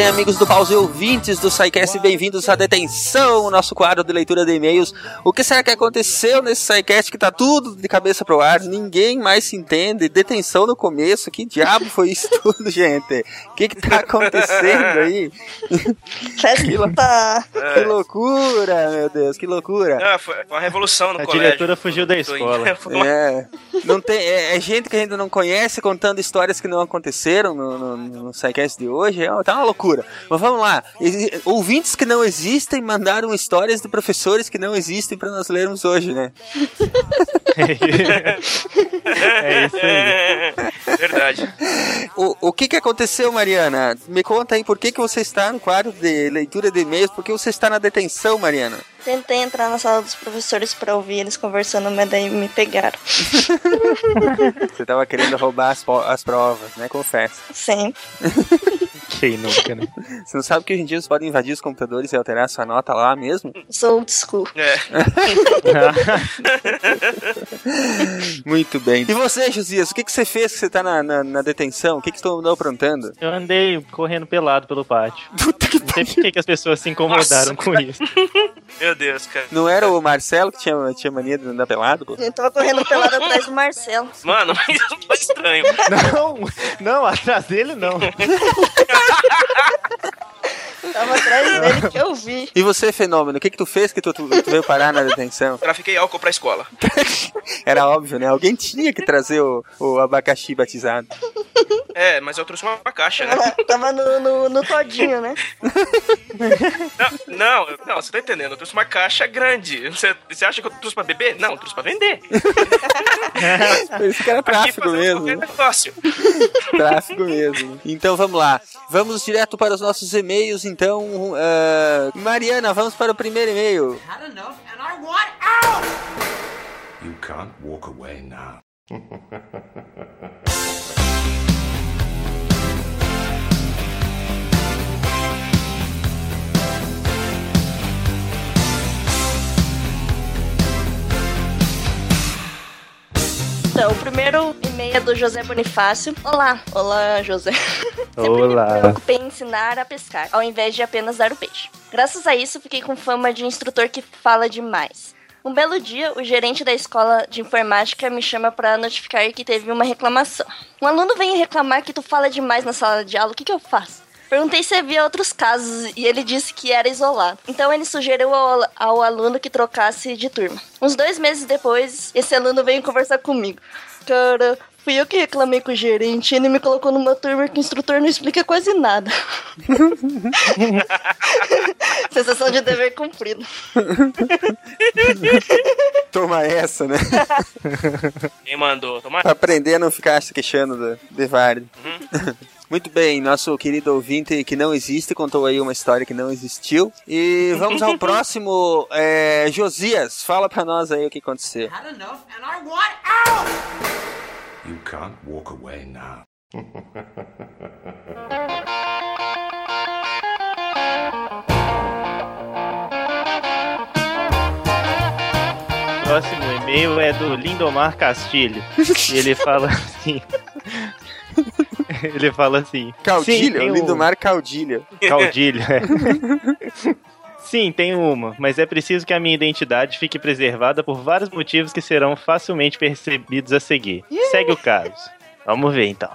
bem, amigos do Pause e ouvintes do SciCast, bem-vindos à Detenção, o nosso quadro de leitura de e-mails. O que será que aconteceu nesse SciCast que tá tudo de cabeça pro ar? Ninguém mais se entende. Detenção no começo, que diabo foi isso tudo, gente? O que que tá acontecendo aí? Festa! Que loucura, meu Deus, que loucura. Ah, foi uma revolução no A colégio. diretora fugiu da escola. É, não tem, é, é gente que a gente não conhece contando histórias que não aconteceram no, no, no SciCast de hoje. É, tá uma loucura. Mas vamos lá. Ouvintes que não existem mandaram histórias de professores que não existem para nós lermos hoje, né? é isso aí. Verdade. O, o que que aconteceu, Mariana? Me conta aí por que, que você está no quadro de leitura de e-mails, por que você está na detenção, Mariana? Tentei entrar na sala dos professores pra ouvir eles conversando, mas daí me pegaram. Você estava querendo roubar as, as provas, né? Confessa. Sempre. Quem nunca, né? Você não sabe que hoje em dia você pode invadir os computadores e alterar a sua nota lá mesmo? Sou old school. É. Muito bem. E você, Josias, o que, que você fez que você tá na, na, na detenção? O que, que você andou aprontando? Eu andei correndo pelado pelo pátio. Puta que sei por que que as pessoas se incomodaram Nossa, com isso. Meu Deus, cara. Não era o Marcelo que tinha, tinha mania de andar pelado? Pô? Eu tava correndo pelado atrás do Marcelo. Mano, mas foi estranho. Não, não, atrás dele não. Tava atrás dele que eu vi. E você, Fenômeno, o que, que tu fez que tu, tu, tu veio parar na detenção? Trafiquei álcool pra escola. Era óbvio, né? Alguém tinha que trazer o, o abacaxi batizado. É, mas eu trouxe uma caixa, né? Tava, tava no, no, no todinho, né? Não, não, não, você tá entendendo. Eu trouxe uma caixa grande. Você, você acha que eu trouxe pra beber? Não, eu trouxe pra vender. Isso que era Aqui tráfico mesmo. negócio. Tráfico mesmo. Então vamos lá. Vamos direto para os nossos e-mails. Então, ah, Mariana, vamos para o primeiro e-mail. You can't walk away now. Então, o primeiro e-mail é do José Bonifácio. Olá. Olá, José. Sempre Olá. me preocupei em ensinar a pescar, ao invés de apenas dar o peixe. Graças a isso, fiquei com fama de instrutor que fala demais. Um belo dia, o gerente da escola de informática me chama para notificar que teve uma reclamação. Um aluno vem reclamar que tu fala demais na sala de aula, o que, que eu faço? Perguntei se havia outros casos e ele disse que era isolado. Então ele sugeriu ao, ao aluno que trocasse de turma. Uns dois meses depois, esse aluno veio conversar comigo. Cara, fui eu que reclamei com o gerente. Ele me colocou numa turma que o instrutor não explica quase nada. Sensação de dever cumprido. Toma essa, né? Quem mandou? Toma. Aprender a não ficar se queixando do Devarde. Muito bem, nosso querido ouvinte que não existe contou aí uma história que não existiu. E vamos ao próximo. É, Josias, fala pra nós aí o que aconteceu. Had enough and I want out! You can't walk away now. O próximo e-mail é do Lindomar Castilho. E ele fala assim. Ele fala assim. Sim, Caudilho, tem o Lindomar Caudilho. Caudilho, é. Sim, tem uma, mas é preciso que a minha identidade fique preservada por vários motivos que serão facilmente percebidos a seguir. Segue o caso. Vamos ver então.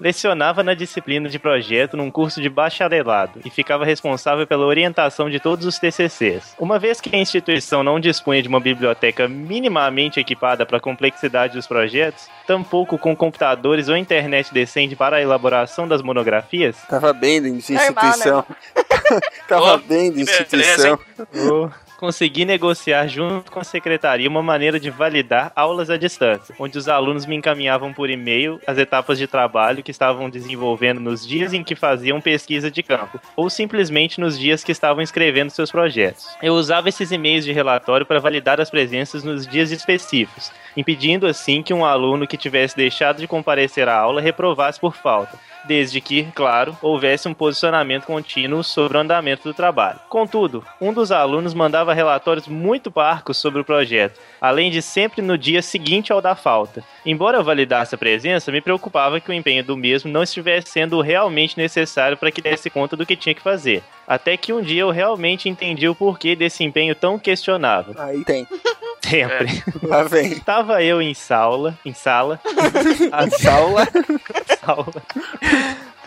Lecionava na disciplina de projeto num curso de bacharelado e ficava responsável pela orientação de todos os TCCs. Uma vez que a instituição não dispunha de uma biblioteca minimamente equipada para a complexidade dos projetos, tampouco com computadores ou internet decente para a elaboração das monografias, Tava bem de Normal, instituição. Tava Oh, bem de beleza, instituição. Oh, consegui negociar junto com a secretaria uma maneira de validar aulas à distância, onde os alunos me encaminhavam por e-mail as etapas de trabalho que estavam desenvolvendo nos dias em que faziam pesquisa de campo, ou simplesmente nos dias que estavam escrevendo seus projetos. Eu usava esses e-mails de relatório para validar as presenças nos dias específicos, impedindo assim que um aluno que tivesse deixado de comparecer à aula reprovasse por falta desde que, claro, houvesse um posicionamento contínuo sobre o andamento do trabalho. Contudo, um dos alunos mandava relatórios muito parcos sobre o projeto, além de sempre no dia seguinte ao da falta. Embora eu validasse a presença, me preocupava que o empenho do mesmo não estivesse sendo realmente necessário para que desse conta do que tinha que fazer. Até que um dia eu realmente entendi o porquê desse empenho tão questionável. Aí tem. Sempre. Lá vem. Tava eu em sala, em sala, A saula. aula.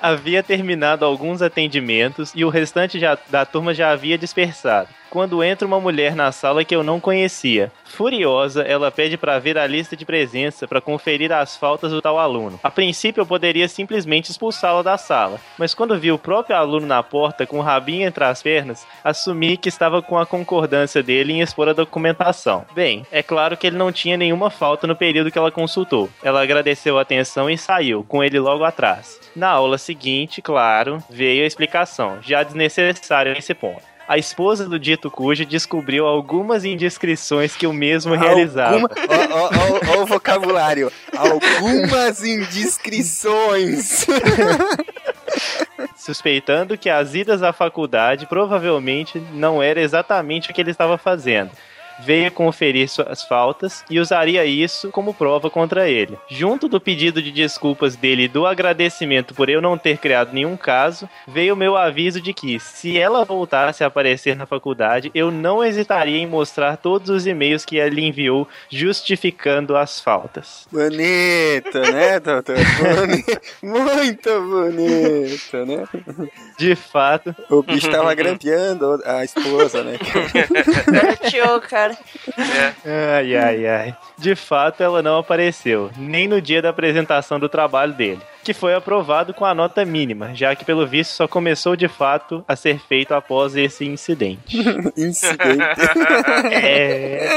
Havia terminado alguns atendimentos e o restante já- da turma já havia dispersado. Quando entra uma mulher na sala que eu não conhecia. Furiosa, ela pede para ver a lista de presença para conferir as faltas do tal aluno. A princípio, eu poderia simplesmente expulsá-la da sala, mas quando vi o próprio aluno na porta com o rabinho entre as pernas, assumi que estava com a concordância dele em expor a documentação. Bem, é claro que ele não tinha nenhuma falta no período que ela consultou. Ela agradeceu a atenção e saiu, com ele logo atrás. Na aula seguinte, claro, veio a explicação, já desnecessária nesse ponto. A esposa do dito cujo descobriu algumas indiscrições que o mesmo realizava. Alguma... Ó, ó o vocabulário. Algumas indiscrições. suspeitando que as idas à faculdade provavelmente não era exatamente o que ele estava fazendo. Veio conferir suas faltas e usaria isso como prova contra ele. Junto do pedido de desculpas dele e do agradecimento por eu não ter criado nenhum caso, veio o meu aviso de que, se ela voltasse a aparecer na faculdade, eu não hesitaria em mostrar todos os e-mails que ele enviou justificando as faltas. Bonito, né, doutor? Muito bonito, né? De fato, O bicho tava grampeando a esposa, né? Tio, cara. É. Ai, ai, ai. De fato, ela não apareceu, nem no dia da apresentação do trabalho dele, que foi aprovado com a nota mínima, já que pelo visto só começou de fato a ser feito após esse incidente. Incidente. É.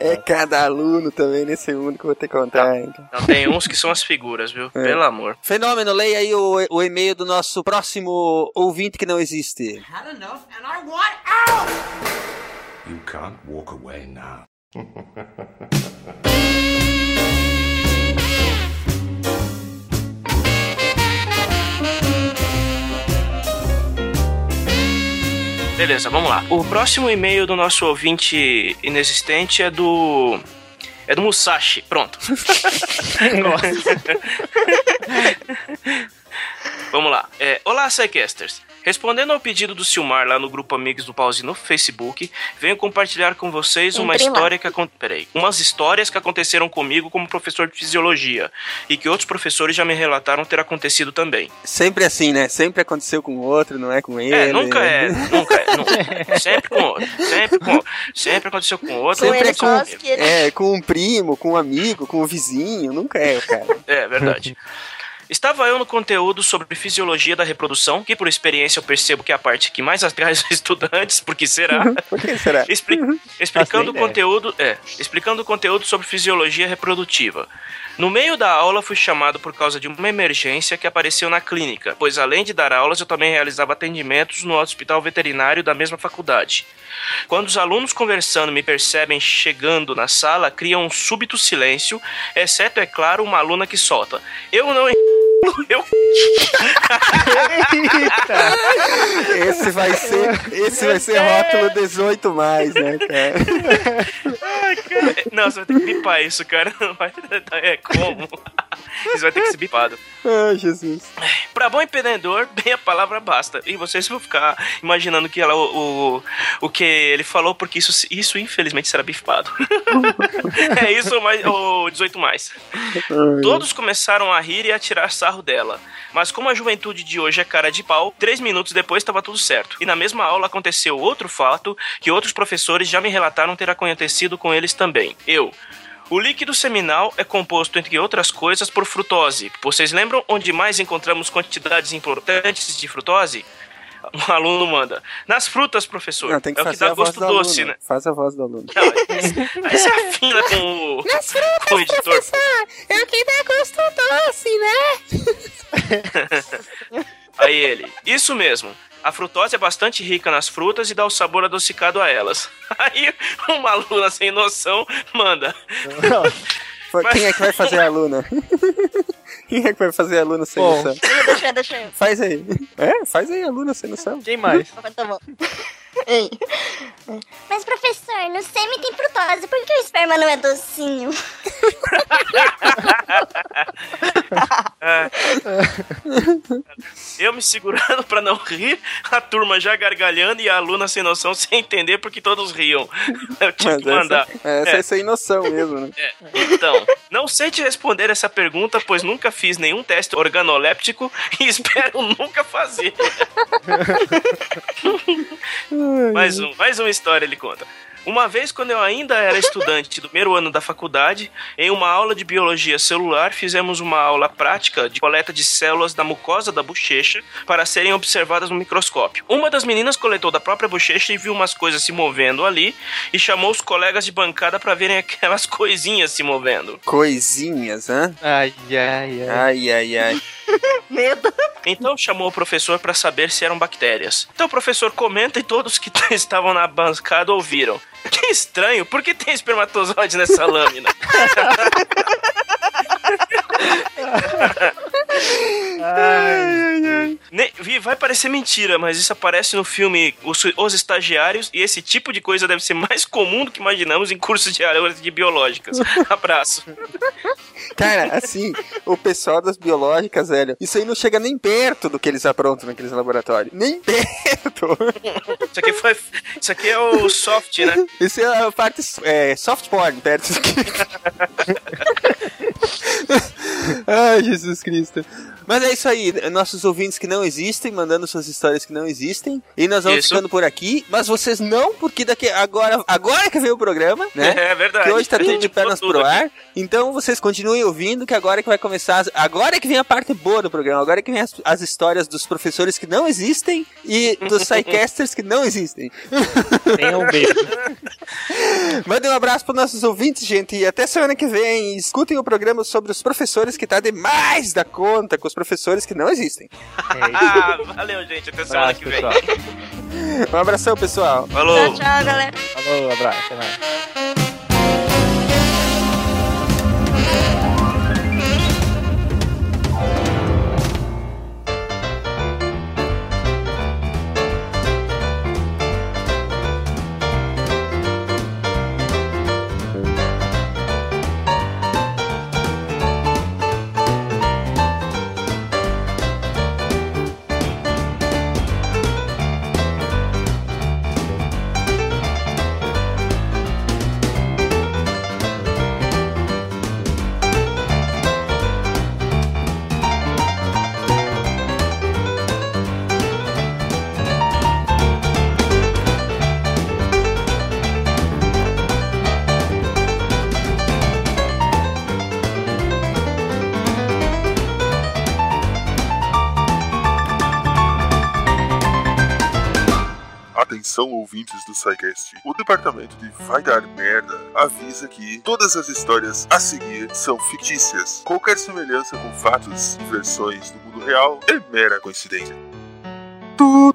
É cada aluno também nesse mundo que eu vou ter que contar. hein? Não, tem uns que são as figuras, viu? Pelo amor. Fenômeno, leia aí o, o e-mail do nosso próximo ouvinte que não existe. Had enough and I want out! You can't walk away now. Beleza, vamos lá. O próximo e-mail do nosso ouvinte inexistente é do. É do Musashi. Pronto. Vamos lá. É, Olá, Psycasters. Respondendo ao pedido do Silmar lá no grupo Amigos do Pause no Facebook, venho compartilhar com vocês uma história que acon- Peraí. Umas histórias que aconteceram comigo como professor de fisiologia e que outros professores já me relataram ter acontecido também. Sempre assim, né? Sempre aconteceu com o outro, não é com ele. É, nunca né? é, nunca é, nunca. Sempre com outro, sempre com outro. Sempre aconteceu com outro. Sempre é com, é com um primo, com um amigo, com um vizinho. Nunca é o cara. É, verdade. Estava eu no conteúdo sobre fisiologia da reprodução, que por experiência eu percebo que é a parte que mais atrai os estudantes, porque será? Por que será? Expli- explicando o ideia. conteúdo, é, explicando o conteúdo sobre fisiologia reprodutiva. No meio da aula fui chamado por causa de uma emergência que apareceu na clínica, pois além de dar aulas eu também realizava atendimentos no hospital veterinário da mesma faculdade. Quando os alunos conversando me percebem chegando na sala, criam um súbito silêncio, exceto, é claro, uma aluna que solta. Eu não. Eu. Esse vai ser, esse vai ser rótulo 18 mais, né, cara? Não, você vai ter que bipar isso, cara. Não vai- É como? Isso vai ter que ser bipado. Ai, Jesus. Pra bom empreendedor, bem a palavra basta. E vocês vão ficar imaginando que ela, o, o, o que ele falou, porque isso, isso infelizmente será bipado. é isso mais, ou 18 mais. Todos começaram a rir e a tirar sarro dela. Mas como a juventude de hoje é cara de pau, três minutos depois estava tudo certo. E na mesma aula aconteceu outro fato que outros professores já me relataram ter acontecido com eles também. Eu. O líquido seminal é composto, entre outras coisas, por frutose. Vocês lembram onde mais encontramos quantidades importantes de frutose? Um aluno manda. Nas frutas, professor. Não, tem que é o que fazer dá a voz gosto do doce, aluno. né? Faz a voz do aluno. Não, aí, você afina com o, com o editor. é o que dá gosto doce, né? Aí ele, isso mesmo. A frutose é bastante rica nas frutas e dá o sabor adocicado a elas. Aí uma aluna sem noção manda. Quem é que vai fazer a aluna? Quem é que vai fazer a aluna sem Bom. noção? Deixa eu, deixa eu. Faz aí. É, faz aí a aluna sem noção. Quem mais? Tá bom. Ei. Mas, professor, no sêmen tem frutose, por que o esperma não é docinho? Eu me segurando pra não rir, a turma já gargalhando e a aluna sem noção sem entender porque todos riam. Eu tive que mandar. essa, essa é. sem noção mesmo, né? É, Então, não sei te responder essa pergunta, pois nunca fiz nenhum teste organoléptico e espero nunca fazer. mais um, mais uma história ele conta. Uma vez, quando eu ainda era estudante do primeiro ano da faculdade, em uma aula de biologia celular, fizemos uma aula prática de coleta de células da mucosa da bochecha para serem observadas no microscópio. Uma das meninas coletou da própria bochecha e viu umas coisas se movendo ali e chamou os colegas de bancada para verem aquelas coisinhas se movendo. Coisinhas, hã? Ai, ai, ai. Ai, ai, ai. Medo. Então chamou o professor para saber se eram bactérias. Então o professor comenta e todos que estavam na bancada ouviram. Que estranho, por que tem espermatozoide nessa lâmina? Ne- Vi, Vai parecer mentira, mas isso aparece no filme Os, Os Estagiários e esse tipo de coisa deve ser mais comum do que imaginamos em cursos de aulas de biológicas. Abraço. Cara, assim, o pessoal das biológicas, velho, isso aí não chega nem perto do que eles aprontam naqueles laboratórios. Nem perto. Isso aqui foi. Isso aqui é o soft, né? Isso é a parte é, soft porn, perto do que. Ai, Jesus Cristo. Mas é isso aí, nossos ouvintes que não existem, mandando suas histórias que não existem. E nós vamos Isso. ficando por aqui, mas vocês não, porque daqui agora, agora que veio o programa, né? É verdade. Que hoje tá tudo de pernas pro aqui. ar. Então vocês continuem ouvindo, que agora que vai começar. Agora que vem a parte boa do programa. Agora que vem as, as histórias dos professores que não existem e dos sidecasters que não existem. Tenha um beijo. Mandem um abraço para nossos ouvintes, gente. E até semana que vem. Escutem o programa sobre os professores que tá demais da conta com os professores que não existem. É isso. Ah, valeu, gente. Até semana Abraço, que vem. pessoal. Um abração, pessoal. Falou. Tchau, tchau, galera. Falou, abraço. Até mais. Atenção ouvintes do SciCast. O departamento de Vai Dar Merda avisa que todas as histórias a seguir são fictícias. Qualquer semelhança com fatos e versões do mundo real é mera coincidência. Tut.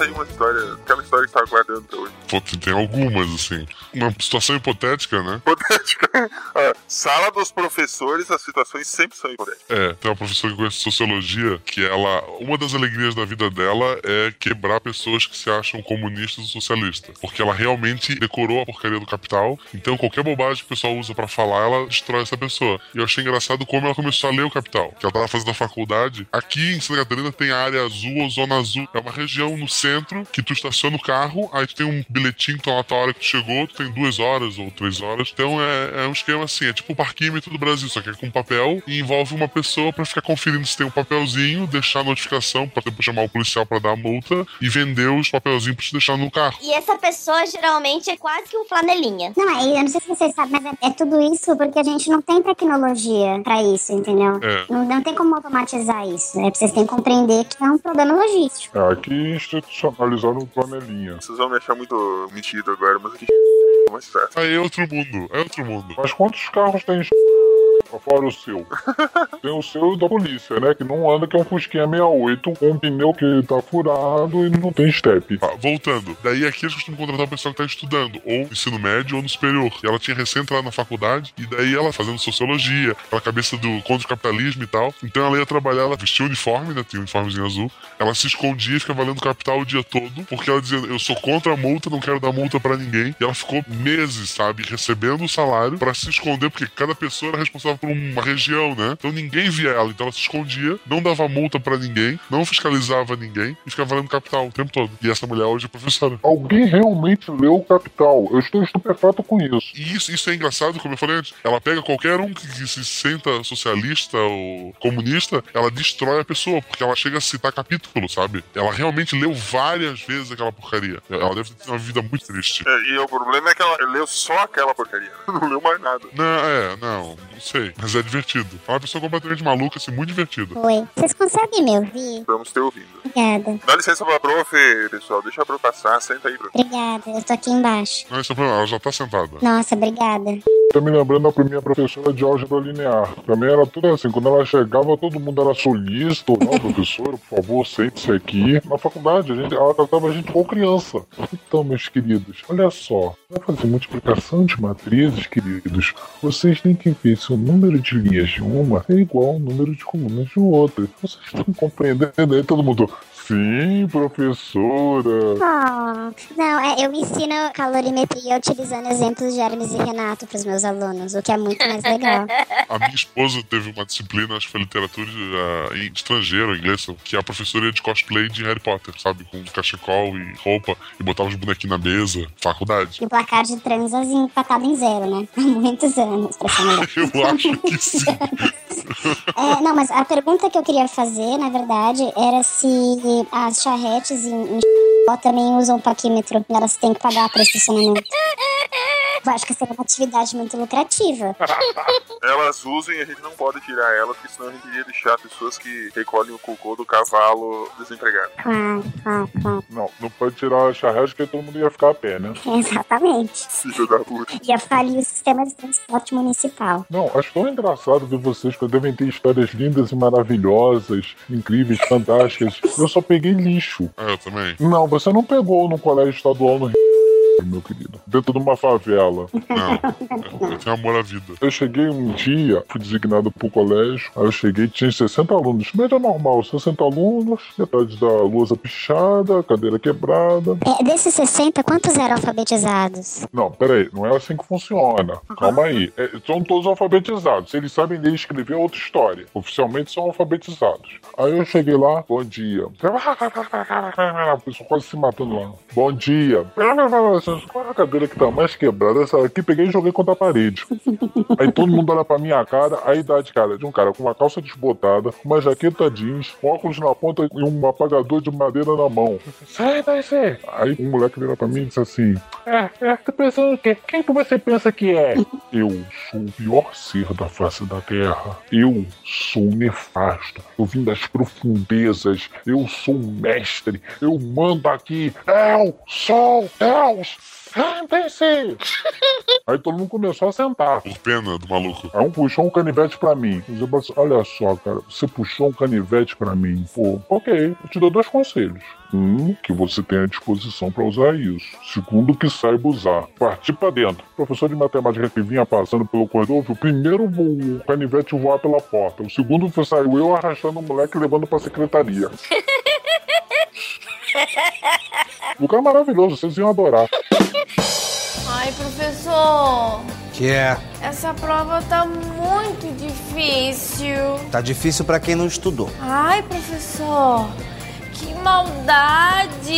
Aí uma história, aquela história que tá guardando pra hoje. Pô, tem, tem algumas, assim. Uma situação hipotética, né? Hipotética. Sala dos professores, as situações sempre são hipotéticas. É, tem uma professora que conhece sociologia que ela. Uma das alegrias da vida dela é quebrar pessoas que se acham comunistas ou socialistas. Porque ela realmente decorou a porcaria do capital. Então qualquer bobagem que o pessoal usa pra falar, ela destrói essa pessoa. E eu achei engraçado como ela começou a ler o capital. Que ela tava fazendo a faculdade. Aqui em Santa Catarina tem a área azul ou zona azul. É uma região no centro que tu estaciona o carro, aí tu tem um bilhetinho tá lá a hora que tu chegou, tu tem duas horas ou três horas. Então é, é um esquema assim, é tipo o parquímetro do Brasil, só que é com papel e envolve uma pessoa pra ficar conferindo se tem um papelzinho, deixar a notificação pra depois chamar o policial pra dar a multa e vender os papelzinhos pra te deixar no carro. E essa pessoa geralmente é quase que um flanelinha. Não, é, eu não sei se vocês sabem, mas é, é tudo isso porque a gente não tem tecnologia pra isso, entendeu? É. Não, não tem como automatizar isso. É, vocês têm que compreender que é um problema logístico. É, aqui institucionalizaram panelinha. Vocês vão me achar muito metido agora, mas aqui mais certo. Aí é outro mundo, é outro mundo. Mas quantos carros tem fora o seu? tem o seu da polícia, né? Que não anda, que é um Fusquinha 68 com um pneu que tá furado e não tem step. Ah, voltando, daí aqui eles costumam contratar o pessoal que tá estudando, ou no ensino médio ou no superior. E ela tinha recém entrado na faculdade, e daí ela fazendo sociologia, aquela cabeça do contra o capitalismo e tal. Então ela ia trabalhar, ela vestia o uniforme, né? Tinha um uniformezinho azul. Ela se escondia e ficava lendo capital o dia todo, porque ela dizia: Eu sou contra a multa, não quero dar multa pra ninguém. E ela ficou meses, sabe, recebendo o salário pra se esconder, porque cada pessoa era responsável por uma região, né? Então ninguém via ela, então ela se escondia, não dava multa pra ninguém, não fiscalizava ninguém e ficava lendo capital o tempo todo. E essa mulher hoje é professora. Alguém realmente leu o Capital. Eu estou estupefato com isso. E isso, isso é engraçado, como eu falei antes. Ela pega qualquer um que, que se senta socialista ou comunista, ela destrói a pessoa, porque ela chega a citar capítulo, sabe? Ela realmente leu várias vezes aquela porcaria. Ela deve ter uma vida muito triste. É, e o problema é que ela leu só aquela porcaria. Não leu mais nada. Não, é, não, não sei. Mas é divertido. É uma pessoa completamente maluca, assim, muito divertida. Oi. Vocês conseguem me ouvir? Vamos ter ouvindo. Obrigada. Dá licença pra prof, pessoal. Deixa a prof passar. Senta aí, prof. Obrigada. Eu tô aqui embaixo. Não, esse é problema, ela já tá sentada. Nossa, obrigada. Tá me lembrando da minha professora de álgebra linear. Também era tudo assim, quando ela chegava, todo mundo era solícito. Não, professora, por favor, sente-se aqui. Na faculdade, a gente, ela tratava a gente como criança. Então, meus queridos, olha só. Vai fazer multiplicação de matrizes, queridos. Vocês têm que ver se o número de linhas de uma é igual ao número de colunas de outra. Vocês estão compreendendo aí todo mundo. Sim, professora. Oh, não, é, eu ensino calorimetria utilizando exemplos de Hermes e Renato pros meus alunos, o que é muito mais legal. A minha esposa teve uma disciplina, acho que foi literatura uh, em estrangeiro, inglês, que a professora ia de cosplay de Harry Potter, sabe? Com cachecol e roupa, e botava os bonequinhos na mesa, faculdade. E o placar de transas empatado em zero, né? Há muitos anos pra essa mulher. Eu acho que sim. É, não, mas a pergunta que eu queria fazer, na verdade, era se as charretes em, em também usam paquímetro. Elas têm que pagar por estacionamento. Eu acho que seria uma atividade muito lucrativa. Elas usam e a gente não pode tirar elas, porque senão a gente iria deixar pessoas que recolhem o cocô do cavalo desempregado. Claro, claro, claro. Não, não pode tirar a charrete porque todo mundo ia ficar a pé, né? Exatamente. Filho da puta. Ia falir o sistema de transporte municipal. Não, acho tão engraçado ver vocês que devem ter histórias lindas e maravilhosas, incríveis, fantásticas. Eu só peguei lixo. É, eu também. Não, você não pegou no colégio estadual no Rio, meu querido. Dentro de uma favela. Não, eu tenho amor à vida. Eu cheguei um dia, fui designado pro colégio. Aí eu cheguei, tinha 60 alunos. Média normal, 60 alunos, metade da lousa pichada, cadeira quebrada. É, desses 60, quantos eram alfabetizados? Não, peraí, não é assim que funciona. Calma aí. É, são todos alfabetizados. Se eles sabem ler e escrever, é outra história. Oficialmente são alfabetizados. Aí eu cheguei lá, bom dia. O pessoal quase se matando lá. Bom dia. Qual é a cadeira que tá mais quebrada? Essa aqui peguei e joguei contra a parede. Aí todo mundo olha pra minha cara, a idade, cara, de um cara com uma calça desbotada, uma jaqueta jeans, um óculos na ponta e um apagador de madeira na mão. Sai daí, você. Aí um moleque vira pra mim e disse assim: É, é, tá pensando o quê? Quem que você pensa que é? Eu sou o pior ser da face da terra. Eu sou nefasto. Eu vim das profundezas. Eu sou o mestre. Eu mando aqui. Eu sou Deus. Ah, pensei! Aí todo mundo começou a sentar. Por pena do maluco. Aí um puxou um canivete pra mim. Eu falei assim, Olha só, cara, você puxou um canivete pra mim. Pô, ok, eu te dou dois conselhos. Um, que você tenha disposição pra usar isso. Segundo, que saiba usar. Partir pra dentro. O professor de matemática que vinha passando pelo corredor viu primeiro o canivete voar pela porta. O segundo foi saiu eu arrastando o moleque e levando pra secretaria. Lugar maravilhoso, vocês iam adorar. Ai, professor, Que é? essa prova tá muito difícil. Tá difícil pra quem não estudou. Ai, professor, que maldade!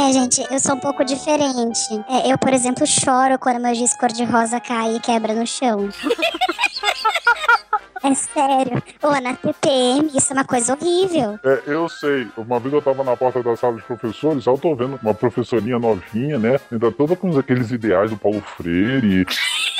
É, gente, eu sou um pouco diferente. É, eu, por exemplo, choro quando meu giz cor-de-rosa cai e quebra no chão. É sério. Ou na TPM, isso é uma coisa horrível. É, eu sei. Uma vez eu tava na porta da sala dos professores, eu tô vendo uma professorinha novinha, né? Ainda toda com aqueles ideais do Paulo Freire.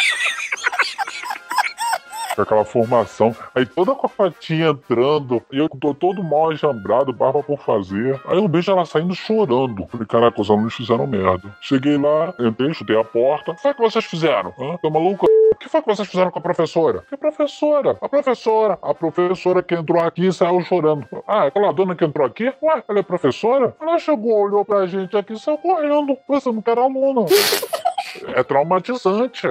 com aquela formação. Aí toda com a patinha entrando, e eu tô todo mal ajambrado, barba por fazer. Aí eu vejo ela saindo chorando. Falei, caraca, os alunos fizeram merda. Cheguei lá, entrei, chutei a porta. O que foi que vocês fizeram? Hã? Tá maluco? O que foi que vocês fizeram com a professora? Que professora? A professora. A professora que entrou aqui saiu chorando. Ah, aquela dona que entrou aqui? Ué, ela é professora? Ela chegou, olhou pra gente aqui e saiu correndo. Você não era aluno. é traumatizante.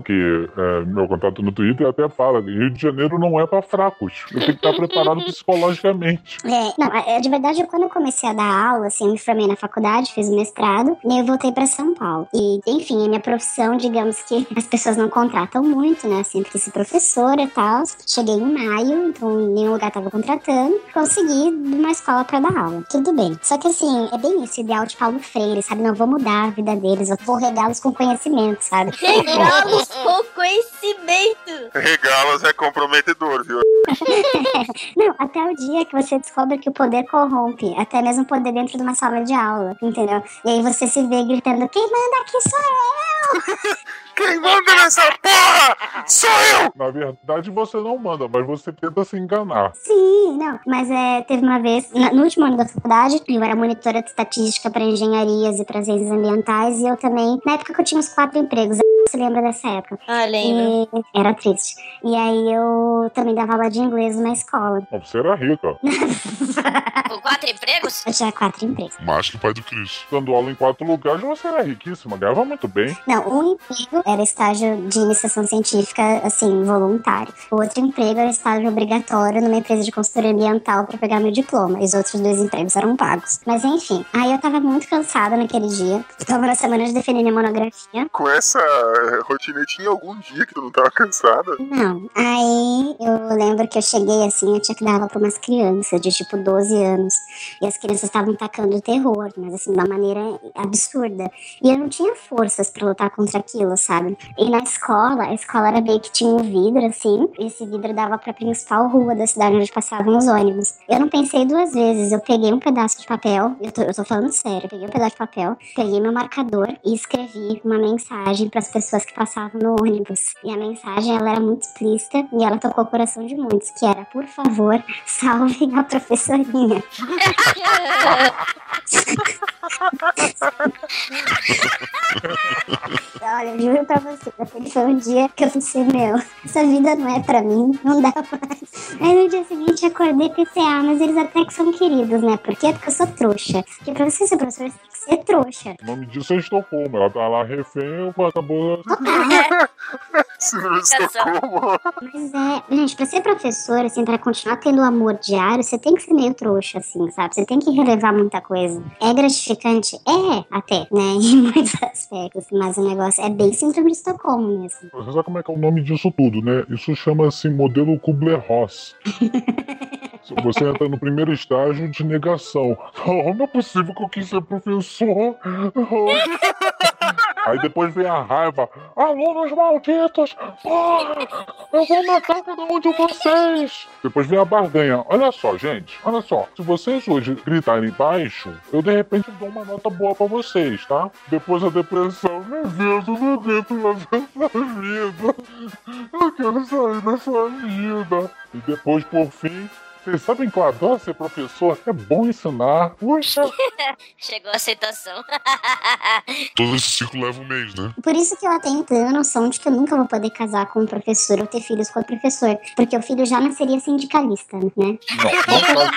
Que é, meu contato no Twitter até fala que Rio de Janeiro não é pra fracos. Eu tenho que estar preparado psicologicamente. É, não, é, de verdade, quando eu comecei a dar aula, assim, eu me formei na faculdade, fiz o mestrado, e aí eu voltei pra São Paulo. E, enfim, a minha profissão, digamos que as pessoas não contratam muito, né, sempre ser professora e tal. Cheguei em maio, então nenhum lugar tava contratando, consegui uma escola pra dar aula. Tudo bem. Só que, assim, é bem esse ideal de Paulo Freire, sabe? Não vou mudar a vida deles, eu vou regá-los com conhecimento, sabe? Regá-los com conhecimento. Regalas é comprometedor, viu? Não, até o dia que você descobre que o poder corrompe, até mesmo o poder dentro de uma sala de aula, entendeu? E aí você se vê gritando: quem manda aqui sou eu! Quem manda nessa porra sou eu! Na verdade, você não manda, mas você tenta se enganar. Sim, não, mas é, teve uma vez, na- no último ano da faculdade, eu era monitora de estatística para engenharias e para ciências ambientais, e eu também, na época que eu tinha uns quatro empregos, você lembra dessa época? Ah, lembro. E era triste. E aí eu também dava aula de inglês numa escola. Mas Você era rica. Com quatro empregos? Eu tinha quatro empregos. Mais que o pai do Cris. Dando aula em quatro lugares, você era riquíssima, ganhava muito bem. Não, um emprego era estágio de iniciação científica, assim, voluntário. O outro emprego era estágio obrigatório numa empresa de consultoria ambiental para pegar meu diploma. E os outros dois empregos eram pagos. Mas enfim, aí eu tava muito cansada naquele dia. Eu tava na semana de defender minha monografia. Com essa rotina, tinha algum dia que tu não tava cansada? Não, aí eu lembro que eu cheguei assim, eu tinha que dar aula pra umas crianças de tipo 12 anos. E as crianças estavam tacando terror, mas assim, de uma maneira absurda. E eu não tinha forças pra lutar contra aquilo, sabe? E na escola, a escola era meio que tinha um vidro assim, e esse vidro dava pra principal rua da cidade onde passavam os ônibus. Eu não pensei duas vezes, eu peguei um pedaço de papel, eu tô, eu tô falando sério, eu peguei um pedaço de papel, peguei meu marcador e escrevi uma mensagem pras pessoas que passavam no ônibus. E a mensagem, ela era muito explícita e ela tocou o coração de muitos, que era, por favor, salvem a professorinha. Olha, eu juro pra você, aquele foi um dia que eu pensei, meu, essa vida não é pra mim, não dá mais. Aí no dia seguinte eu acordei e pensei, ah, mas eles até que são queridos, né? Por quê? Porque eu sou trouxa. Porque pra você ser professor, você tem que ser trouxa. O nome disso é Estocolmo. Ela tá lá refém, acabou. Síndrome de Estocolmo. Mas é, gente, pra ser professor, assim, pra continuar tendo amor diário, você tem que ser meio trouxa, assim, sabe? Você tem que relevar muita coisa. É gratificante? É, até, né? Em muitos aspectos. Mas o negócio é bem síndrome de Estocolmo mesmo. Você sabe como é que é o nome disso tudo, né? Isso chama-se modelo Kubler-Ross. Você entra no primeiro estágio de negação. Oh, não é possível que eu quis ser professor. Oh. Aí depois vem a raiva. Alunos malditos! Porra! Eu vou matar cada um de vocês! Depois vem a barganha. Olha só, gente. Olha só. Se vocês hoje gritarem baixo, eu de repente dou uma nota boa pra vocês, tá? Depois a depressão. Meu Deus, eu não aguento mais essa vida. Eu quero sair dessa vida. E depois, por fim, vocês sabem que eu adoro ser professor? É bom ensinar. Puxa! Chegou a aceitação. Todo esse ciclo leva um mês, né? Por isso que eu até tenho a noção de que eu nunca vou poder casar com um professor ou ter filhos com o professor. Porque o filho já nasceria sindicalista, né? Não, não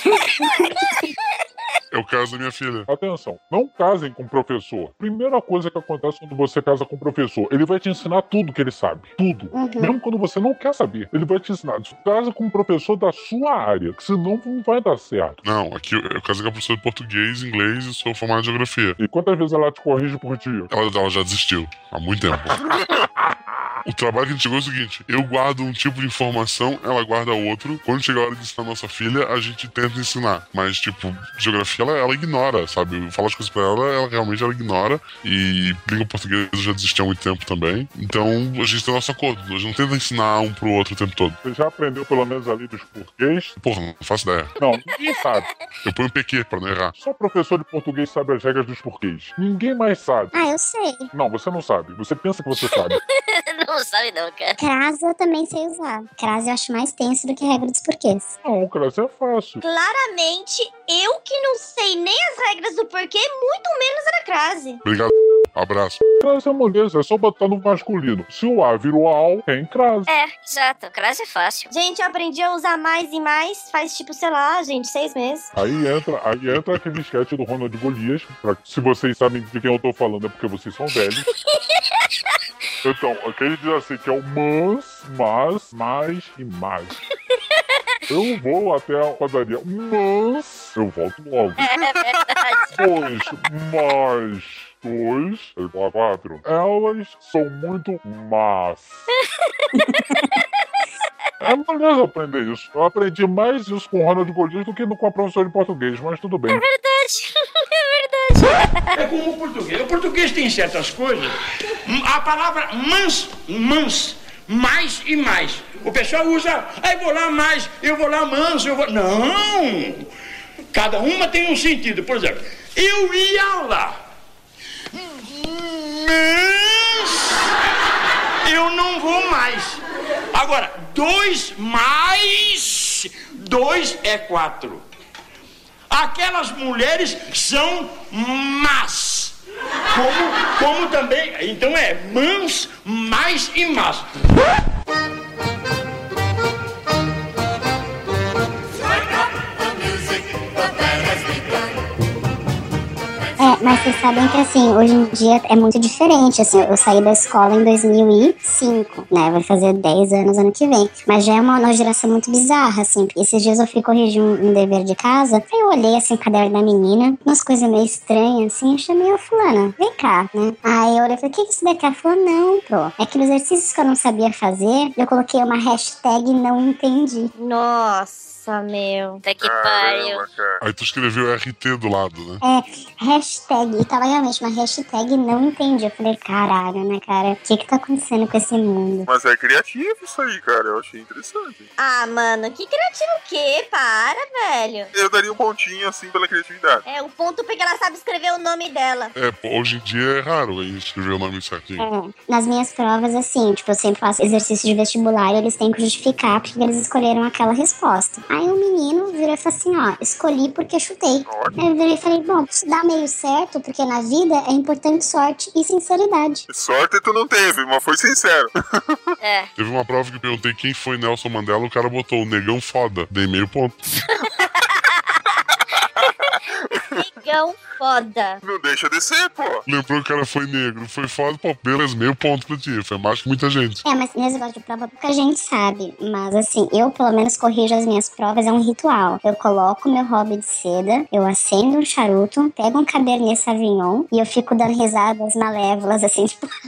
É o caso da minha filha. Atenção, não casem com o professor. Primeira coisa que acontece quando você casa com o professor, ele vai te ensinar tudo que ele sabe. Tudo. Uhum. Mesmo quando você não quer saber, ele vai te ensinar. Casa com um professor da sua área, que senão não vai dar certo. Não, aqui eu, eu casei com a professora de português, inglês e sou formado em geografia. E quantas vezes ela te corrige por dia? Ela, ela já desistiu há muito tempo. O trabalho que a gente chegou é o seguinte: eu guardo um tipo de informação, ela guarda outro. Quando chega a hora de ensinar a nossa filha, a gente tenta ensinar. Mas, tipo, geografia ela, ela ignora, sabe? Eu falo as coisas pra ela, ela realmente ela ignora. E língua portuguesa eu já desisti há muito tempo também. Então a gente tem nosso acordo. A gente não tenta ensinar um pro outro o tempo todo. Você já aprendeu pelo menos ali dos porquês? Porra, não faço ideia. Não, ninguém sabe. Eu ponho um PQ pra não errar. Só professor de português sabe as regras dos porquês. Ninguém mais sabe. Ah, eu sei. Não, você não sabe. Você pensa que você sabe. não sabe não, cara. Crase eu também sei usar. Crase eu acho mais tenso do que regra dos porquês. Não, crase é fácil. Claramente, eu que não sei nem as regras do porquê, muito menos a da crase. Obrigado. Abraço. Crase é moleza, é só botar no masculino. Se o A virou AL, tem crase. É, exato. Crase é fácil. Gente, eu aprendi a usar mais e mais faz tipo, sei lá, gente, seis meses. Aí entra, aí entra aquele sketch do Ronald Golias. Pra, se vocês sabem de quem eu tô falando, é porque vocês são velhos. Então, aqui ele diz assim que é o mas, mas, mais e mais. Eu vou até a padaria, mas eu volto logo. É, é verdade. Pois, mas 2 é igual a 4. Elas são muito más. É maneiro aprender isso. Eu aprendi mais isso com o Ronald Golias do que com a professora de português, mas tudo bem. É verdade. É verdade. É como o português. O português tem certas coisas. A palavra mans, mans, mais e mais. O pessoal usa, aí vou lá mais, eu vou lá manso, eu vou. Não! Cada uma tem um sentido. Por exemplo, eu ia lá. Mas eu não vou mais. Agora, dois mais dois é quatro. Aquelas mulheres são más. Como, como também. Então é mãos, mais e más. Mas vocês sabem que assim, hoje em dia é muito diferente. Assim, eu saí da escola em 2005, né? Vai fazer 10 anos ano que vem. Mas já é uma nova geração muito bizarra, assim. Esses dias eu fui corrigir um, um dever de casa. Aí eu olhei assim o caderno da menina, umas coisas meio estranhas, assim. Eu chamei a fulana, vem cá, né? Aí eu olhei e falei, o que é isso daqui? Ela falou, não, pô. É aqueles exercícios que eu não sabia fazer. Eu coloquei uma hashtag não entendi. Nossa, meu. Até que pariu. Aí tu escreveu RT do lado, né? É, hashtag. E tava realmente uma hashtag não entendi. Eu falei, caralho, né, cara? O que que tá acontecendo com esse mundo? Mas é criativo isso aí, cara. Eu achei interessante. Ah, mano, que criativo o quê? Para, velho. Eu daria um pontinho assim pela criatividade. É, o ponto porque ela sabe escrever o nome dela. É, pô, hoje em dia é raro aí escrever o nome certinho. É, nas minhas provas, assim, tipo, eu sempre faço exercício de vestibular e eles têm que justificar porque eles escolheram aquela resposta. Aí o menino virou e falou assim, ó, escolhi porque chutei. Aí eu virei e falei, bom, isso dá meio certo, porque na vida é importante sorte e sinceridade. Sorte tu não teve, mas foi sincero. É. Teve uma prova que eu perguntei quem foi Nelson Mandela, o cara botou o negão foda. Dei meio ponto. Negão foda. Não deixa de ser, pô. Lembrou que o cara foi negro, foi foda, pô, beleza, meio ponto pra ti. Foi mais que muita gente. É, mas nesse negócio de prova pouca gente sabe. Mas assim, eu pelo menos corrijo as minhas provas, é um ritual. Eu coloco meu hobby de seda, eu acendo um charuto, pego um cabernet sauvignon e eu fico dando risadas malévolas, assim, tipo...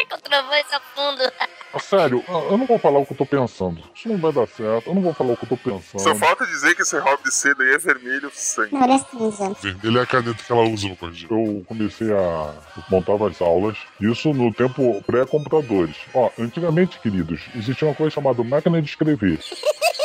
Ai, controvância fundo. sério, eu não vou falar o que eu tô pensando. Isso não vai dar certo, eu não vou falar o que eu tô pensando. Só falta dizer que esse hobby de seda aí é vermelho sangue. Não, ele é cinza. Vermelho é a caneta que ela usa pra corrigir. Eu comecei a montar as aulas, isso no tempo pré-computadores. Ó, antigamente, queridos, existia uma coisa chamada máquina de escrever.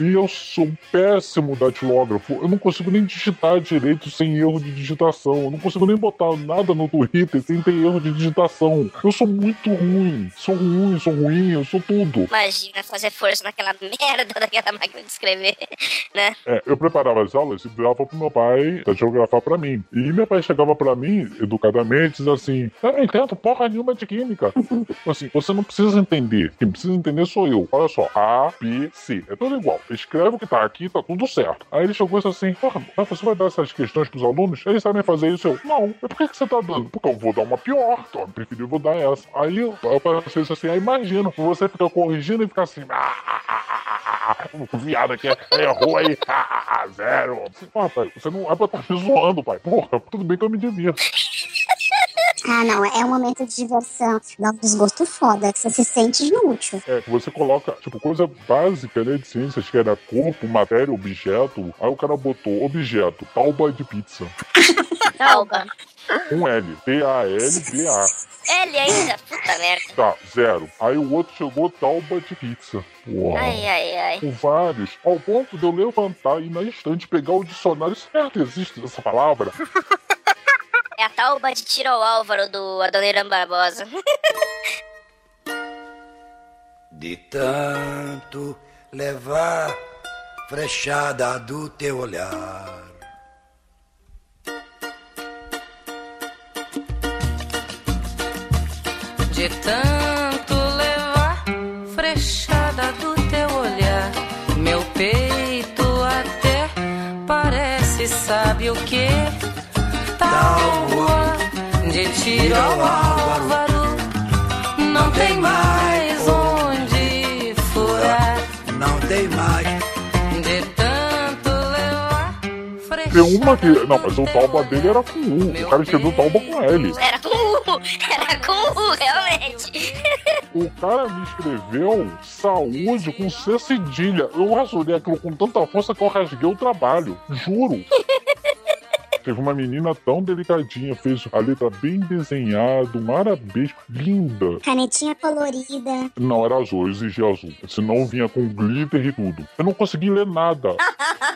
E eu sou um péssimo datilógrafo. Eu não consigo nem digitar direito sem erro de digitação. Eu não consigo nem botar nada no Twitter sem ter erro de digitação. Eu sou muito ruim. Sou ruim, sou ruim, eu sou tudo. Imagina fazer força naquela merda daquela máquina de escrever, né? É, eu preparava as aulas e dava pro meu pai datilografar pra mim. E meu pai chegava pra mim, educadamente, dizia assim: Eu não entendo porra nenhuma de química. assim, você não precisa entender. Quem precisa entender sou eu. Olha só, A, B, C. É tudo igual. Escreve o que tá aqui, tá tudo certo. Aí ele chegou e disse assim: Porra, você vai dar essas questões pros alunos? Eles sabem fazer isso? Eu, não. Mas por que, você tá dando? Porque eu vou dar uma pior. Então eu preferi vou dar essa. Aí eu, pensei assim: ah, imagina, você fica corrigindo e fica assim. Viado aqui errou aí, zero. Porra, pai, você não é pra estar me zoando, pai. Porra, tudo bem que eu me divirto. Ah, não, é um momento de diversão. Dá um desgosto foda, que você se sente inútil. É, você coloca, tipo, coisa básica, né, de ciências, que era corpo, matéria, objeto. Aí o cara botou objeto, talba de pizza. Talba. Um L, T-A-L-B-A. L ainda? Puta merda. Tá, zero. Aí o outro chegou talba de pizza. Uau. Ai, ai, ai. Com vários, ao ponto de eu levantar e na estante pegar o dicionário. Certo, existe essa palavra? É a talba de tiro ao Álvaro do Adoniran Barbosa. De tanto levar frechada do teu olhar. De tanto levar frechada do teu olhar, meu peito até parece, sabe o que? Tábua de tiro ao álvaro, não tem mais onde furar. Não tem mais. De tanto levar Tem uma que. Não, mas o talba dele era com U. O cara escreveu talba com L. Era com U, era com U, realmente. O cara me escreveu saúde com C cedilha. Eu rasurei aquilo com tanta força que eu rasguei o trabalho. Juro. Teve uma menina tão delicadinha, fez a letra bem desenhada, um arabesco, linda. Canetinha colorida. Não, era azul, eu exigi azul. Senão vinha com glitter e tudo. Eu não consegui ler nada.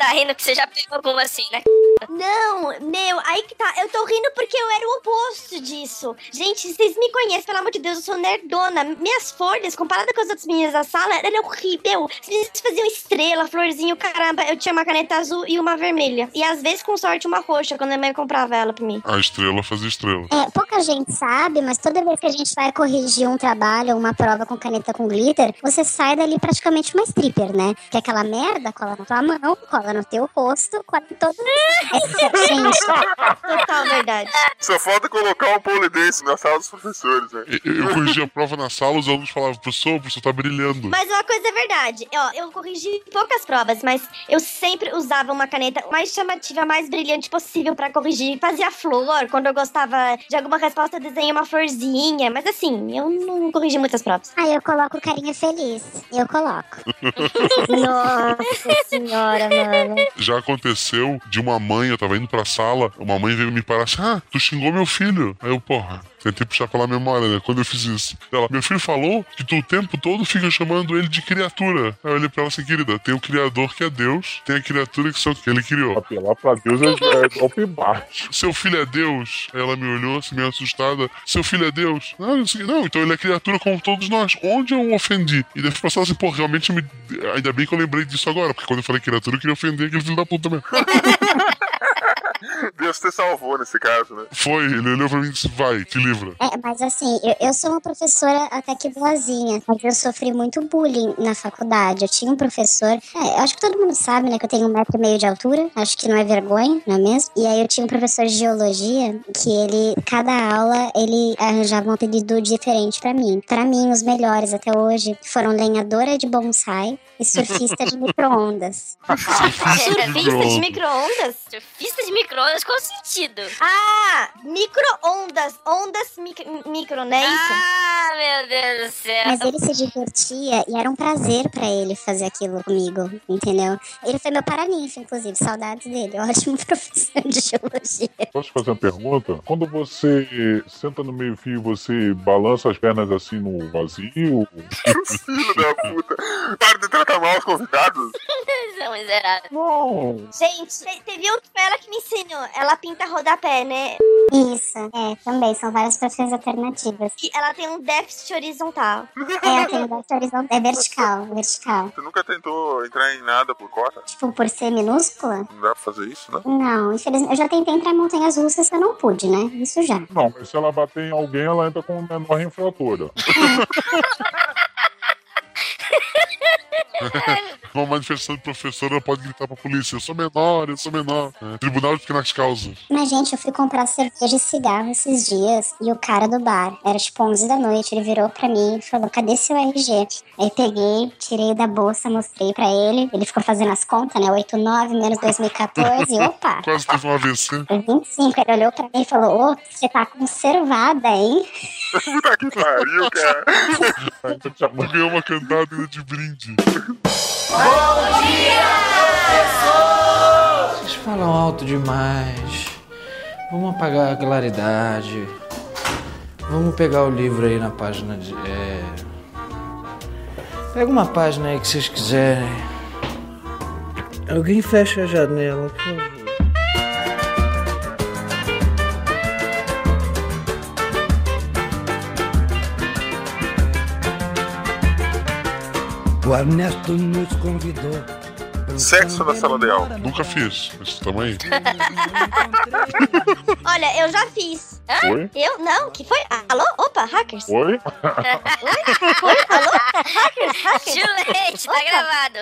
Você tá rindo que você já pegou alguma assim, né? Não, meu, aí que tá. Eu tô rindo porque eu era o oposto disso. Gente, vocês me conhecem, pelo amor de Deus, eu sou nerdona. Minhas folhas, comparada com as outras meninas da sala, eram horrível. Vocês faziam estrela, florzinho, caramba. Eu tinha uma caneta azul e uma vermelha. E às vezes, com sorte, uma roxa, quando a minha mãe comprava ela pra mim. A estrela fazia estrela. É, pouca gente sabe, mas toda vez que a gente vai corrigir um trabalho, uma prova com caneta com glitter, você sai dali praticamente uma stripper, né? Que é aquela merda cola na tua mão, cola no teu rosto, cola em todo é, gente. Total verdade. Só falta colocar um pole dance na sala dos professores, né? Eu, eu corrigi a prova na sala, os alunos falavam, professor, o professor tá brilhando. Mas uma coisa é verdade. Ó, eu corrigi poucas provas, mas eu sempre usava uma caneta mais chamativa, mais brilhante possível pra corrigir. Fazia flor, quando eu gostava de alguma resposta, eu desenhei uma florzinha. Mas assim, eu não corrigi muitas provas. Aí eu coloco carinha feliz. Eu coloco. Nossa senhora, mano. Já aconteceu de uma mãe, eu tava indo pra sala, uma mãe veio me parar assim, ah, tu xingou meu filho. Aí eu, porra, tentei puxar pela memória, né, quando eu fiz isso. Ela, meu filho falou que tu o tempo todo fica chamando ele de criatura. Aí eu olhei pra ela assim, querida, tem o criador que é Deus, tem a criatura que só que ele criou. Apelar pra Deus é, é open baixo. Seu filho é Deus? Aí ela me olhou assim, meio assustada. Seu filho é Deus? Não, eu disse, não, então ele é criatura como todos nós. Onde eu o ofendi? E depois passava assim, pô, realmente me... ainda bem que eu lembrei disso agora, porque quando eu falei criatura, eu queria ofender aquele filho da puta mesmo. Deus te salvou nesse caso, né? Foi, ele olhou pra mim e disse, vai, te livra. É, mas assim, eu, eu sou uma professora até que boazinha, mas eu sofri muito bullying na faculdade. Eu tinha um professor, é, eu acho que todo mundo sabe, né, que eu tenho um metro e meio de altura, acho que não é vergonha, não é mesmo? E aí eu tinha um professor de geologia que ele, cada aula, ele arranjava um apelido diferente pra mim. Pra mim, os melhores até hoje foram lenhadora de bonsai e surfista de micro-ondas. Surfista de micro-ondas? Surfista de micro-ondas? Qual sentido? Ah, micro-ondas. Ondas micro, micro, não é isso? Ah, meu Deus do céu. Mas ele se divertia e era um prazer pra ele fazer aquilo comigo, entendeu? Ele foi meu paraninfo, inclusive, saudades dele. Ótimo professor de geologia. Posso te fazer uma pergunta? Quando você senta no meio-fio, você balança as pernas assim no vazio? Filho da puta. Para de tratar mal os convidados. São miseráveis. Não. Gente, te- teve um que foi ela que me ensinou. Ela pinta rodapé, né? Isso, é, também, são várias profissões alternativas. E ela tem um déficit horizontal. É, tem o horizontal, é vertical, vertical. Você nunca tentou entrar em nada por cota? Tipo, por ser minúscula? Não dá pra fazer isso, né? Não, infelizmente, eu já tentei entrar em montanhas russas, eu não pude, né? Isso já. Não, mas se ela bater em alguém, ela entra com menor infratora. Uma manifestação de professora pode gritar pra polícia: eu sou menor, eu sou menor. É, Tribunal de Pequenas Causas. Mas, gente, eu fui comprar cerveja e cigarro esses dias e o cara do bar, era tipo 11 da noite, ele virou pra mim e falou: cadê seu RG? Aí peguei, tirei da bolsa, mostrei pra ele, ele ficou fazendo as contas, né? 89 menos 2014, e opa! Quase teve um AVC. Foi 25, ele olhou pra mim e falou: Ô, você tá conservada, hein? Puta que pariu, cara. Ganhou uma cantada de brinde. Vocês falam alto demais. Vamos apagar a claridade. Vamos pegar o livro aí na página de. É... Pega uma página aí que vocês quiserem. Alguém fecha a janela, por favor. Ernesto nos convidou. Sexo na sala de aula. Nunca fiz, mas tamo aí. Olha, eu já fiz. Hã? Oi? Eu? Não, que foi? Alô? Opa, hackers. Oi? Oi? Oi? Alô? Hackers, hackers. Juliette, tá Opa. gravado.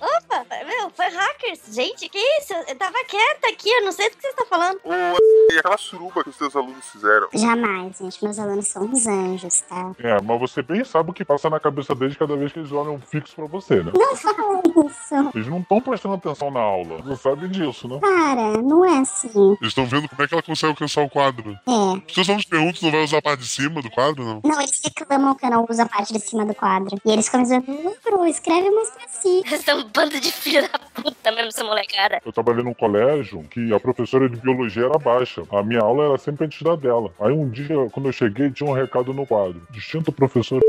Opa, meu, foi hackers. Gente, que isso? Eu tava quieta aqui, eu não sei do que você tá falando. E aquela suruba que os seus alunos fizeram. Jamais, gente, meus alunos são uns anjos, tá? É, mas você bem sabe o que passa na cabeça deles cada vez que eles olham fixo pra você, né? Não fala isso. Eles não estão prestando atenção na aula. Você sabe disso, né? Cara, não é assim. Eles estão vendo como é que ela consegue alcançar o quadro. É. Os seus alunos perguntam se não vai usar a parte de cima do quadro, não? Não, eles reclamam que eu não uso a parte de cima do quadro. E eles ficam dizendo, não, Bru, escreve mais pra si. Vocês são um bando de filho da puta mesmo, essa molecada. Eu trabalhei num colégio que a professora de biologia era baixa. A minha aula era sempre antes da dela. Aí um dia, quando eu cheguei, tinha um recado no quadro. Distinto professor,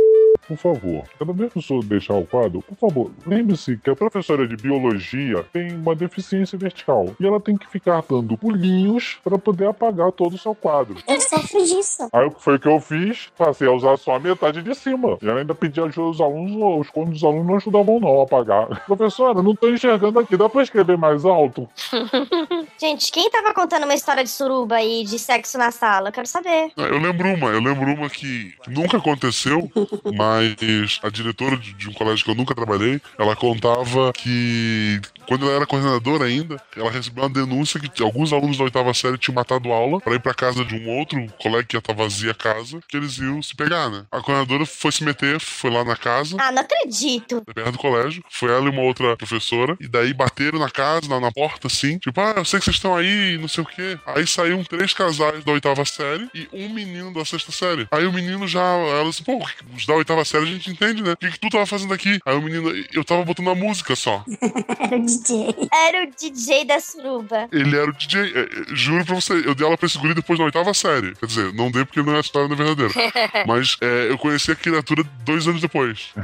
por favor, cada vez que o senhor deixar o quadro, por favor, lembre-se que a professora de biologia tem uma deficiência vertical. E ela tem que ficar dando pulinhos para poder apagar todo o seu quadro. Eu sofro disso. Aí o que foi que eu fiz? Passei a usar só a metade de cima. E ela ainda pedia ajuda aos alunos, os quando os alunos não ajudavam não a apagar. Professora, não tô enxergando aqui, dá pra escrever mais alto? Gente, quem tava contando uma história de suruba aí, de sexo na sala? Eu quero saber. Eu lembro uma, eu lembro uma que nunca aconteceu, mas a diretora de, de um colégio que eu nunca trabalhei, ela contava que quando ela era coordenadora ainda, ela recebeu uma denúncia que alguns alunos da oitava série tinham matado aula pra ir pra casa de um outro colega que ia estar vazia a casa, que eles iam se pegar, né? A coordenadora foi se meter, foi lá na casa, Ah, não acredito. perto do colégio, foi ela e uma outra professora, e daí bateram na casa, na, na porta, assim, tipo, ah, eu sei que vocês estão aí, não sei o quê. Aí saíram três casais da oitava série e um menino da sexta série. Aí o menino já, ela disse, pô, os da oitava série a gente entende, né? O que, que tu tava fazendo aqui? Aí o menino, eu tava botando a música só. Era o DJ. Era o DJ da suruba. Ele era o DJ, é, é, juro pra você, eu dei aula pra esse guri depois da oitava série. Quer dizer, não dei porque não é a história não é verdadeira. Mas é, eu conheci a criatura dois anos depois.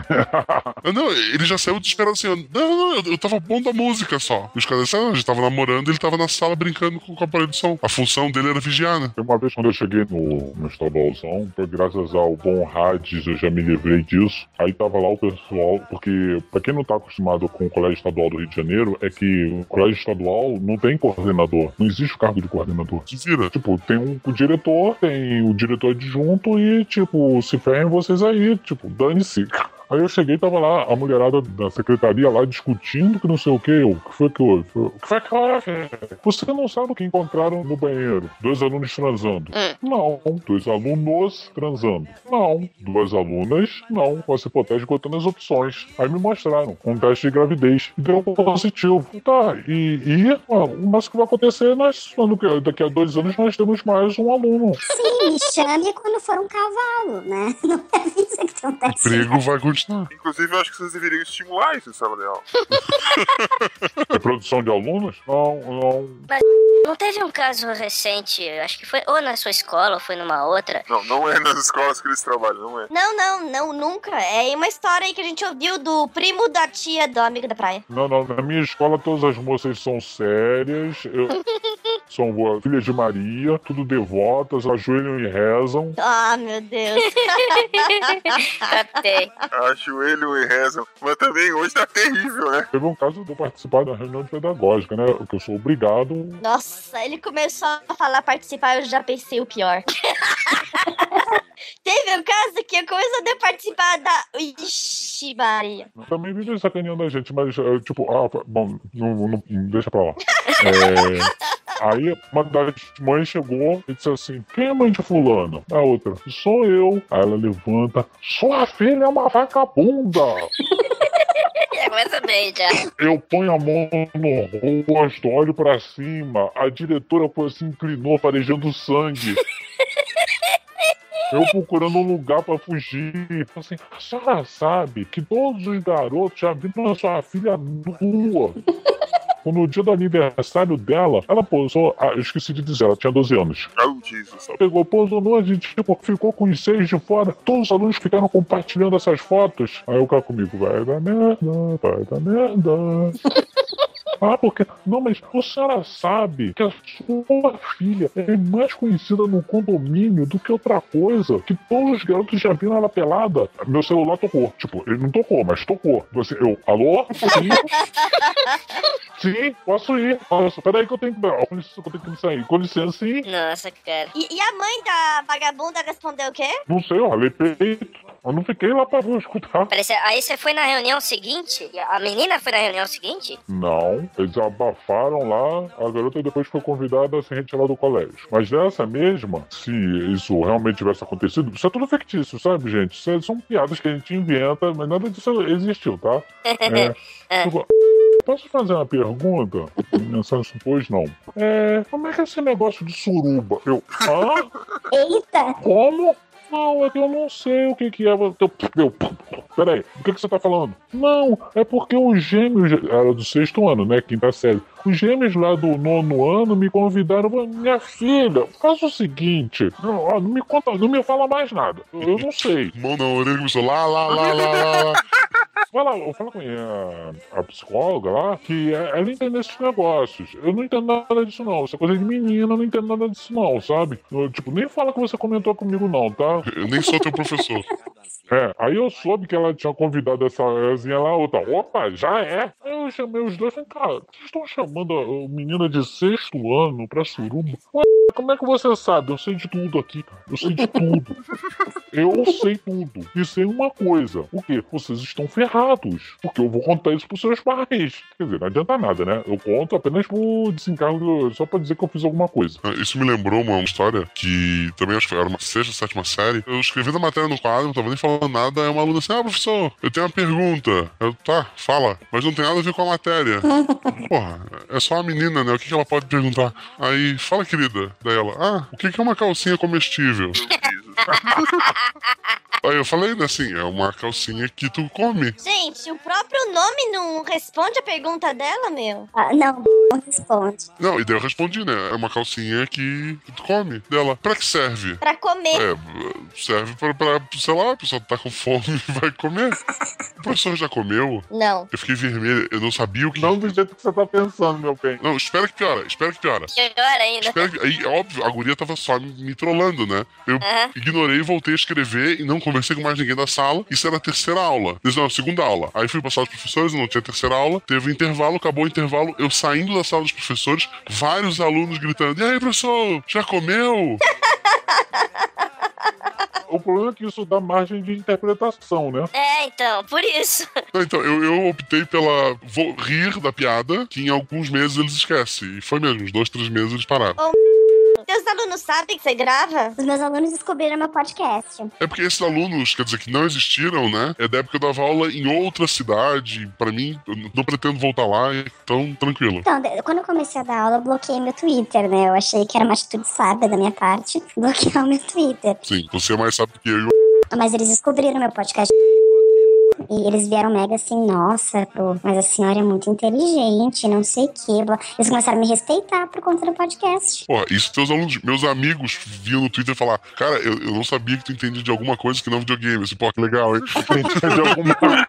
Ah, não, ele já saiu desesperado assim, não, não, eu, eu tava pondo a música só. E os caras disseram, não, a gente tava namorando e ele tava na sala brincando com o aparelho de som. A função dele era vigiar, né? Uma vez quando eu cheguei no, no estadualzão, foi graças ao bom Hades, eu já me livrei disso. Aí tava lá o pessoal, porque pra quem não tá acostumado com o Colégio Estadual do Rio de Janeiro, é que o Colégio Estadual não tem coordenador. Não existe o cargo de coordenador. Vira. Tipo, tem um, o diretor, tem o diretor adjunto e, tipo, se ferrem vocês aí. Tipo, dane-se. Aí eu cheguei, tava lá, a mulherada da secretaria lá discutindo que não sei o que. O que foi que houve? O que foi que houve? Você não sabe o que encontraram no banheiro? Dois alunos transando. Não. Dois alunos transando. Não. Duas alunas, não. Com essa hipótese botando as opções. Aí me mostraram um teste de gravidez. E deu positivo. Tá, e, e ó, o máximo que vai acontecer, nós, daqui a dois anos, nós temos mais um aluno. Sim, me chame quando for um cavalo, né? Não é avisa que tem um teste. Emprego vai continuar. Inclusive, eu acho que vocês deveriam estimular isso em sala de aula. É produção de alunos? Não, não. Mas não teve um caso recente, acho que foi ou na sua escola ou foi numa outra. Não, não é nas escolas que eles trabalham, não é. Não, não, não, nunca. É uma história aí que a gente ouviu do primo da tia do amigo da praia. Não, não. Na minha escola, todas as moças são sérias. eu- são boas, filhas de Maria, tudo devotas, ajoelham e rezam. Ah, meu Deus. Catei. Ajoelho e rezam. Mas também hoje tá terrível, né? Teve um caso de eu participar da reunião de pedagógica, né? Que eu sou obrigado. Nossa, ele começou a falar participar, eu já pensei o pior. Teve um caso que eu comecei a participar da. Ixi, Maria. Também vive sacaneando a gente, mas, é, tipo, ah, bom, não, não- deixa pra lá. É, aí, uma das mães chegou e disse assim: Quem é mãe de Fulano? A outra, sou eu. Aí ela levanta: Sua filha é uma vagabunda. Começa bem, já. Eu ponho a mão no rosto, olho pra cima. A diretora foi se inclinou, farejando sangue. Eu procurando um lugar pra fugir. Falei Assim, a senhora sabe que todos os garotos já viram a sua filha nua. No dia do aniversário dela, ela posou. Ah, eu esqueci de dizer, ela tinha 12 anos. Oh, Jesus. Pegou, posou nua, a gente tipo, ficou com os seis de fora. Todos os alunos ficaram compartilhando essas fotos. Aí o cara comigo, vai dar merda, vai dar merda. Ah, porque. Não, mas a senhora sabe que a sua filha é mais conhecida no condomínio do que outra coisa. Que todos os garotos já viram ela pelada. Meu celular tocou. Tipo, ele não tocou, mas tocou. Assim, eu, alô? Sim? Sim, posso ir. Posso. Peraí que eu tenho que. Com licença, eu tenho que sair. Com licença, sim. Nossa, cara. E, e a mãe da vagabunda respondeu o quê? Não sei, eu ralei peito. Eu não fiquei lá pra escutar. Peraí, cê- aí você foi na reunião seguinte? A menina foi na reunião seguinte? Não, eles abafaram lá, a garota depois foi convidada a se retirar do colégio. Mas dessa mesma, se isso realmente tivesse acontecido, isso é tudo fictício, sabe, gente? Isso é- são piadas que a gente inventa, mas nada disso existiu, tá? É, tipo, Posso fazer uma pergunta? Mensagem, pois não. É, como é que é esse negócio de suruba? Eu, hã? Eita! Como? Não, é que eu não sei o que que é. Eu, eu, peraí, o que que você tá falando? Não, é porque os gêmeos. Era do sexto ano, né? Quinta série. Os gêmeos lá do nono ano me convidaram. Minha filha, faz o seguinte. Não, ó, não me conta, não me fala mais nada. Eu, não sei. Mão na orelha começou lá, lá, lá, lá, lá, lá. Fala, fala com a, a psicóloga lá que é- ela entende esses negócios. Eu não entendo nada disso, não. Isso é coisa de menina, eu não entendo nada disso, não, sabe? Eu, tipo, nem fala que você comentou comigo, não, tá? Eu nem sou teu professor. É, aí eu soube que ela tinha convidado essa Ezinha lá, outra. Opa, já é? Aí eu chamei os dois e falei, cara, vocês estão chamando a, a menina de sexto ano pra suruba? Ué, como é que você sabe? Eu sei de tudo aqui, cara. Eu sei de tudo. Eu sei tudo. E sei uma coisa. O quê? Vocês estão ferrados. Porque eu vou contar isso pros seus pais. Quer dizer, não adianta nada, né? Eu conto apenas por desencargo, só pra dizer que eu fiz alguma coisa. Ah, Isso me lembrou uma história que também acho que era uma sexta, sétima série. Eu escrevi da matéria no quadro, não tava nem falando nada. Aí uma aluna assim: Ah, professor, eu tenho uma pergunta. Eu, tá, fala. Mas não tem nada a ver com a matéria. Porra, é só uma menina, né? O que, que ela pode perguntar? Aí, fala, querida. Daí ela: Ah, o que, que é uma calcinha comestível? Aí eu falei, né, assim, é uma calcinha que tu come. Gente, o próprio nome não responde a pergunta dela, meu? Ah, não, não responde. Não, e daí eu respondi, né? É uma calcinha que tu come. Dela, pra que serve? Pra comer. É, serve pra, pra sei lá, a pessoa tá com fome e vai comer. O professor já comeu? Não. Eu fiquei vermelho, eu não sabia o que. Não do jeito que você tá pensando, meu bem. Não, espera que piora, espera que piora. Pior ainda. Espera que... Aí, óbvio, a guria tava só me, me trollando, né? Eu Aham. Ignorei, voltei a escrever e não conversei com mais ninguém da sala. Isso era a terceira aula. Isso não, a segunda aula. Aí fui passar os professores, não tinha terceira aula. Teve um intervalo, acabou o intervalo. Eu saindo da sala dos professores, vários alunos gritando: E aí, professor, já comeu? O problema é que isso dá margem de interpretação, né? É, então, por isso. Então, eu, eu optei pela vou rir da piada, que em alguns meses eles esquecem. E foi mesmo, uns dois, três meses eles pararam. Teus alunos sabem que você grava? Os meus alunos descobriram meu podcast. É porque esses alunos, quer dizer, que não existiram, né? É da época que eu dava aula em outra cidade. Pra mim, eu não pretendo voltar lá, então tranquilo. Então, quando eu comecei a dar aula, eu bloqueei meu Twitter, né? Eu achei que era uma atitude sábia da minha parte bloquear o meu Twitter. Sim, você é mais sabe do que eu. Mas eles descobriram meu podcast. E eles vieram mega assim, nossa, pô, mas a senhora é muito inteligente, não sei o que. blá. Eles começaram a me respeitar por conta do podcast. Pô, isso teus alunos, meus amigos viam no Twitter falar, cara, eu, eu não sabia que tu entendia de alguma coisa que não videogame. Assim, pô, que legal, hein? Entende de alguma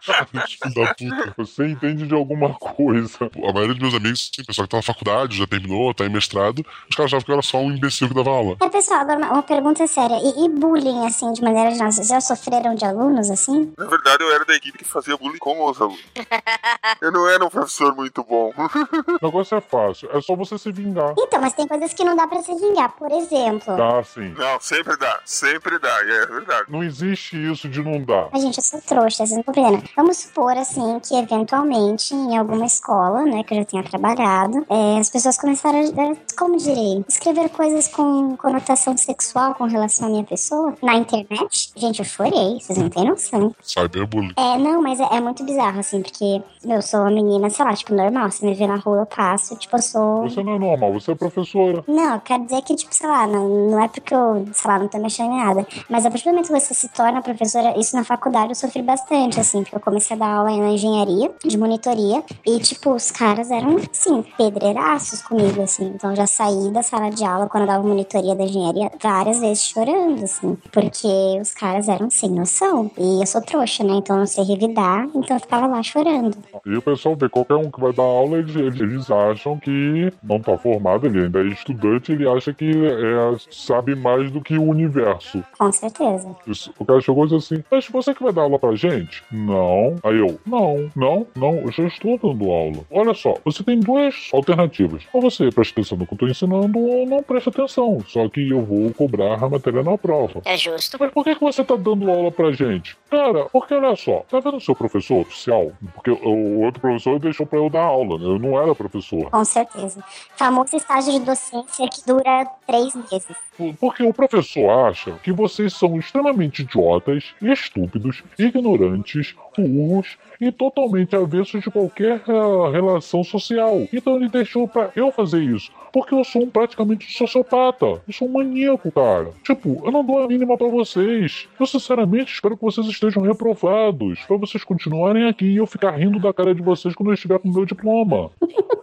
Filho da puta. Você entende de alguma coisa. Pô, A maioria dos meus amigos, sim, pessoal que tá na faculdade, já terminou, tá em mestrado, os caras achavam que eu era só um imbecil que dava aula. É, pessoal, agora uma, uma pergunta séria. E, e bullying, assim, de maneira geral, vocês já sofreram de alunos, assim? Na verdade, eu era da equipe que fazia bullying com os alunos. Eu não era um professor muito bom. O negócio é fácil, é só você se vingar. Então, mas tem coisas que não dá pra se vingar. Por exemplo... Tá, sim. Não, sempre dá, sempre dá, é verdade. Não existe isso de não dar. Mas, gente, eu sou trouxa, vocês não compreendem. Vamos supor, assim, que eventualmente, em alguma escola, né, que eu já tenha trabalhado, é, as pessoas começaram a, como direi, escrever coisas com conotação sexual com relação à minha pessoa na internet. Gente, eu chorei, vocês não têm noção. Cyberbullying. É, não, mas é, é muito bizarro, assim, porque eu sou uma menina, sei lá, tipo, normal. Se me ver na rua, eu passo, tipo, eu sou. Você não é normal, você é professora. Não, quero dizer que, tipo, sei lá, não, não é porque eu, sei lá, não tô mexendo em nada. Mas a partir do momento que você se torna professora, isso na faculdade eu sofri bastante, assim, porque eu comecei a dar aula na engenharia, de monitoria, e, tipo, os caras eram, assim, pedreiraços comigo, assim. Então eu já saí da sala de aula quando eu dava monitoria da engenharia várias vezes chorando, assim, porque os caras eram sem noção. E eu sou trouxa, né? Então eu não sei revidar, então eu ficava lá chorando. E o pessoal vê qualquer um que vai dar aula, eles, eles, eles acham que não tá formado, ele ainda é estudante, ele acha que é, sabe mais do que o universo. Com certeza. Isso, o cara chegou e disse assim: Mas você que vai dar aula pra gente? Não. Aí eu: Não, não, não, eu já estou dando aula. Olha só, você tem duas alternativas. Ou você presta atenção no que eu tô ensinando, ou não presta atenção. Só que eu vou cobrar a matéria na prova. É justo. Mas por que, que você tá dando aula pra gente? Cara, porque olha só, tá vendo o seu professor oficial? Porque o o outro professor deixou pra eu dar aula, né? Eu não era professor. Com certeza. Famoso estágio de docência que dura três meses. Porque o professor acha que vocês são extremamente idiotas, estúpidos, ignorantes, burros e totalmente avessos de qualquer ah, relação social. Então ele deixou pra eu fazer isso. Porque eu sou um praticamente um sociopata. Eu sou um maníaco, cara. Tipo, eu não dou a mínima pra vocês. Eu sinceramente espero que vocês estejam reprovados. Pra vocês continuarem aqui e eu ficar rindo da cara de vocês quando eu estiver com o meu diploma.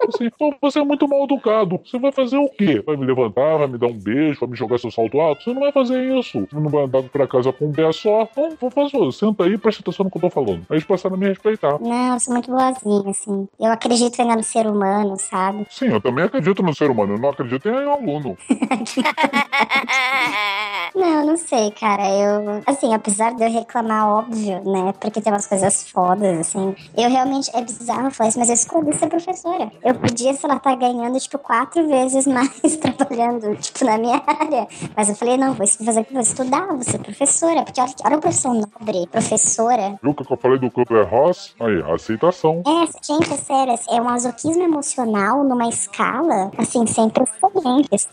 Assim, pô, você é muito mal educado. Você vai fazer o quê? Vai me levantar, vai me dar um beijo, vai me jogar seu salto alto? Você não vai fazer isso. Você não vai andar pra casa com um pé só. Não, vou fazer. Senta aí e presta atenção no que eu tô falando. Aí eles passaram a me respeitar. Não, eu sou muito boazinha, assim. Eu acredito ainda no ser humano, sabe? Sim, eu também acredito no ser humano. Eu não acredito em aluno. Não, não sei, cara. Eu, assim, apesar de eu reclamar, óbvio, né? Porque tem umas coisas fodas, assim. Eu realmente, é bizarro falar isso, mas eu escolhi ser professora. Eu podia, sei lá, estar ganhando, tipo, quatro vezes mais trabalhando, tipo, na minha área. Mas eu falei, não, vou fazer, vou estudar, vou ser professora. Porque olha, olha a profissão nobre, professora. Viu o que eu falei do Kubler Ross? Aí, aceitação. É, gente, é sério, é um masoquismo emocional numa escala, assim, sem precedentes.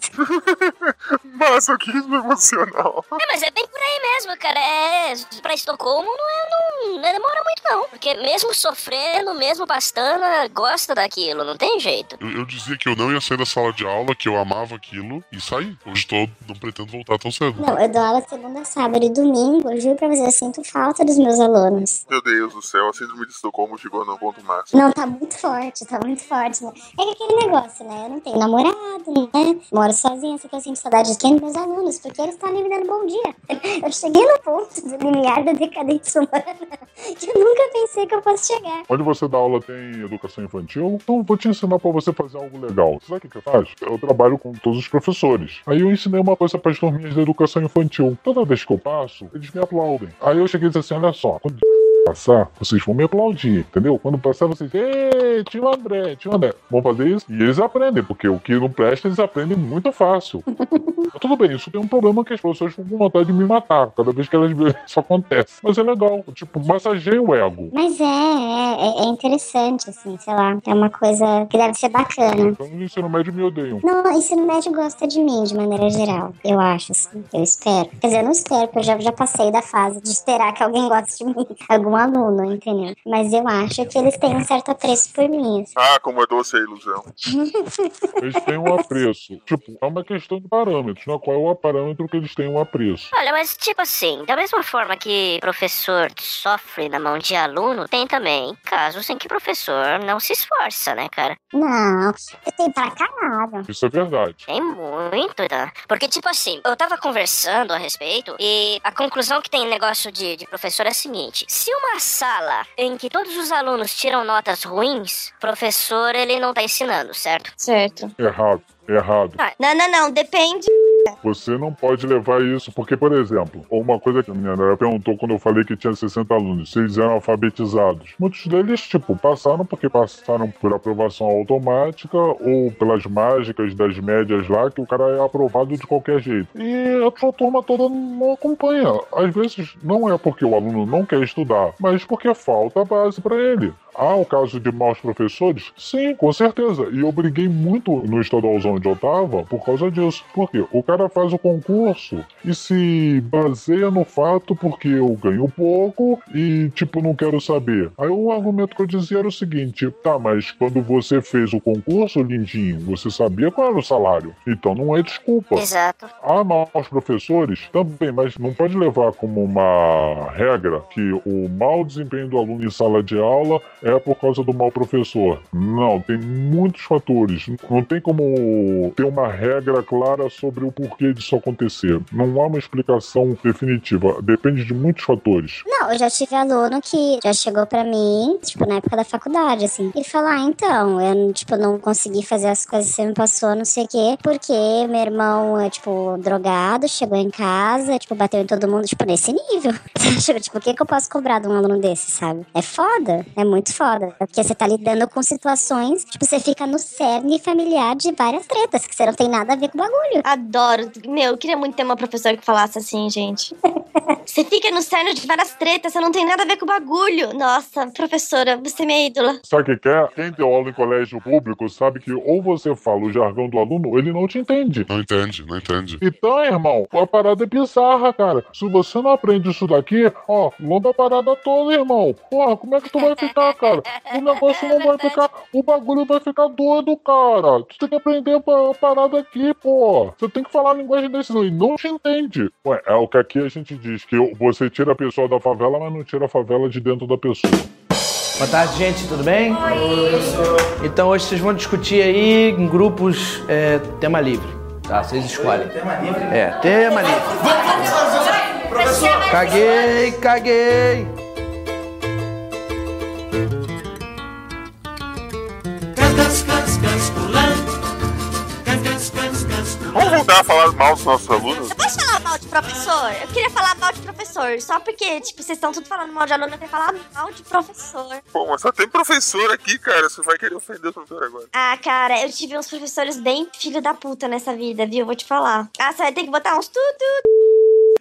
Masoquismo emocional. É, mas é bem por aí mesmo, cara. É, pra Estocolmo não, é, não, não demora muito, não. Porque mesmo sofrendo, mesmo bastando, gosta daquilo, não tem jeito. Eu, eu dizia que eu não ia sair da sala de aula, que eu amava aquilo, e saí. Hoje tô, não pretendo voltar tão cedo. Não, eu dou aula segunda, sábado e domingo. Eu juro pra você, eu sinto falta dos meus alunos. Meu Deus do céu, a síndrome de Estocolmo chegou no ponto máximo. Não, tá muito forte, tá muito forte. né? É que aquele negócio, né? Eu não tenho namorado, né? Moro sozinha, assim que eu sinto saudade de quem? Dos meus alunos, porque eles estão me dando bom dia. Eu cheguei no ponto do limiar da decadência humana que eu nunca pensei que eu fosse chegar. Onde você dá aula tem educação infantil? Então vou te ensinar pra você fazer algo legal. Sabe o que, que eu faço? Eu trabalho com todos os professores. Aí eu ensinei uma coisa para as turminhas da educação infantil. Toda vez que eu passo, eles me aplaudem. Aí eu cheguei e disse assim: olha só, quando passar, vocês vão me aplaudir, entendeu? Quando passar, vocês, ei, tio André, tio André. Vão fazer isso e eles aprendem, porque o que não presta, eles aprendem muito fácil. Mas tudo bem, isso tem um problema que as pessoas ficam com vontade de me matar cada vez que elas veem isso acontece. Mas é legal, tipo, massageia o ego. Mas é, é, é interessante, assim, sei lá. É uma coisa que deve ser bacana. Então no ensino médio me odeiam. Não, o ensino médio gosta de mim, de maneira geral. Eu acho, assim. Eu espero. Quer dizer, eu não espero, porque eu já, já passei da fase de esperar que alguém goste de mim. Algum aluno, entendeu? Mas eu acho que eles têm um certo apreço por mim. assim. Ah, como é doce a ilusão. Eles têm um apreço. Tipo, é uma questão de parâmetros, né? Qual é o parâmetro que eles têm um apreço? Olha, mas tipo assim, da mesma forma que professor sofre na mão de aluno, tem também casos em que professor não se esforça, né, cara? Não, eu tenho pra caralho. Isso é verdade. Tem muito, tá? Porque, tipo assim, eu tava conversando a respeito e a conclusão que tem negócio de, de professor é a seguinte: se uma sala em que todos os alunos tiram notas ruins, professor ele não tá ensinando, certo? Certo. Errado, errado. Não, não, não, depende. Você não pode levar isso, porque, por exemplo, uma coisa que a menina Andrea perguntou quando eu falei que tinha 60 alunos, se eles eram alfabetizados. Muitos deles, tipo, passaram porque passaram por aprovação automática ou pelas mágicas das médias lá, que o cara é aprovado de qualquer jeito. E a sua turma toda não acompanha. Às vezes não é porque o aluno não quer estudar, mas porque falta base para ele. Há o caso de maus professores? Sim, com certeza. E eu briguei muito no estadualzão onde eu tava por causa disso. Porque o cara faz o concurso e se baseia no fato porque eu ganho pouco e, tipo, não quero saber. Aí o argumento que eu dizia era o seguinte: tá, mas quando você fez o concurso, lindinho, você sabia qual era o salário. Então não é desculpa. Exato. Há maus professores também, mas não pode levar como uma regra que o mau desempenho do aluno em sala de aula é por causa do mau professor. Não, tem muitos fatores. Não tem como ter uma regra clara sobre o porquê disso acontecer. Não há uma explicação definitiva. Depende de muitos fatores. Não, eu já tive aluno que já chegou pra mim, tipo, na época da faculdade, assim, e falou, ah, então, eu, tipo, não consegui fazer as coisas que você me passou, não sei o quê, porque meu irmão é, tipo, drogado, chegou em casa, tipo, bateu em todo mundo, tipo, nesse nível. tipo, o que que eu posso cobrar de um aluno desse, sabe? É foda, é muito foda. Porque você tá lidando com situações, tipo, você fica no cerne familiar de várias tretas, que você não tem nada a ver com o bagulho. Adoro. Meu, eu queria muito ter uma professora que falasse assim, gente. Você fica no cerne de várias tretas, você não tem nada a ver com o bagulho. Nossa, professora, você é minha ídola. Sabe o que é? Quem deu aula em colégio público sabe que ou você fala o jargão do aluno, ou ele não te entende. Não entende, não entende. Então, irmão, a parada é bizarra, cara. Se você não aprende isso daqui, ó, longa a parada toda, irmão. Porra, como é que tu vai ficar, cara? O negócio não vai ficar. O bagulho vai ficar doido, cara. Tu tem que aprender a pa- a parada aqui, pô. Você tem que falar a linguagem desse, não. E não te entende. Ué, é o que aqui a gente diz, que você tira a pessoa da favela, mas não tira a favela de dentro da pessoa. Boa tarde, gente, tudo bem? Então hoje vocês vão discutir aí em grupos é, tema livre. Tá, vocês escolhem. Tema livre? É, tema livre. Caguei, caguei. Vamos voltar a falar mal dos nossos alunos? Eu posso falar mal de professor? Eu queria falar mal de professor, só porque, tipo, vocês estão tudo falando mal de aluno, eu queria falar mal de professor. Pô, mas só tem professor aqui, cara. Você vai querer ofender o professor agora. Ah, cara, eu tive uns professores bem filho da puta nessa vida, viu? Vou te falar. Ah, você vai ter que botar uns tudo.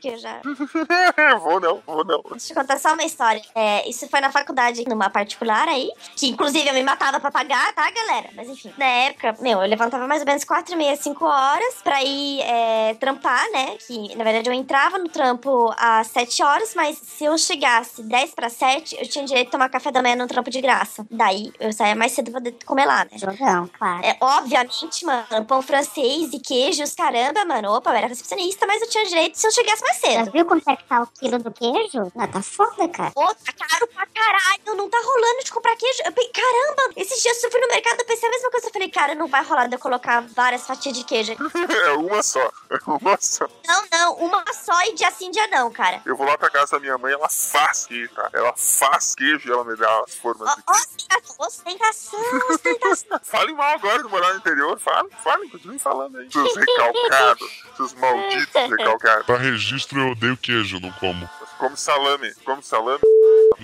Que eu já. vou não, vou não. Deixa eu contar só uma história. É, isso foi na faculdade, numa particular aí, que inclusive eu me matava pra pagar, tá, galera? Mas enfim, na época, meu, eu levantava mais ou menos 4 e meia, 5 horas pra ir é, trampar, né? Que na verdade eu entrava no trampo às 7 horas, mas se eu chegasse 10 pra 7, eu tinha direito de tomar café da manhã no trampo de graça. Daí eu saía mais cedo pra poder comer lá, né? Jogão, claro. É, obviamente, mano, pão francês e queijos, caramba, mano. Opa, eu era recepcionista, mas eu tinha direito se eu chegasse mais Já cedo. viu quanto é que tá o quilo do queijo? Não, tá foda, cara. Ô, tá caro pra caralho, não tá rolando de comprar queijo. Eu, caramba, esses dias eu fui no mercado, eu pensei a mesma coisa. Eu falei, cara, não vai rolar de eu colocar várias fatias de queijo. É uma só. É uma só. Não, não, uma só e dia sim, dia não, cara. Eu vou lá pra casa da minha mãe, ela faz queijo, tá? Ela faz queijo e ela me dá as formas de Ó, ostentação, ostentação. Fale mal agora de morar no interior. Fale, fale, continue falando aí. Seus recalcados, seus malditos recalcados. Pra registro, eu odeio queijo, não como. Come salame, come salame.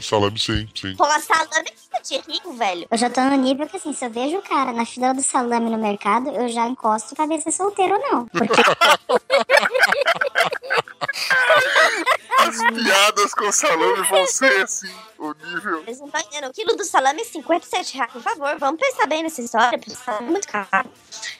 Salame sim, sim. Pô, salame fica de rico, velho. Eu já tô no nível que, assim, se eu vejo o cara na fila do salame no mercado, eu já encosto pra ver se é solteiro ou não. Porque As piadas com salame vão ser assim, o nível. Eles não entendendo. O quilo do salame é 57 reais. Por favor, vamos pensar bem nessa história, porque é muito caro.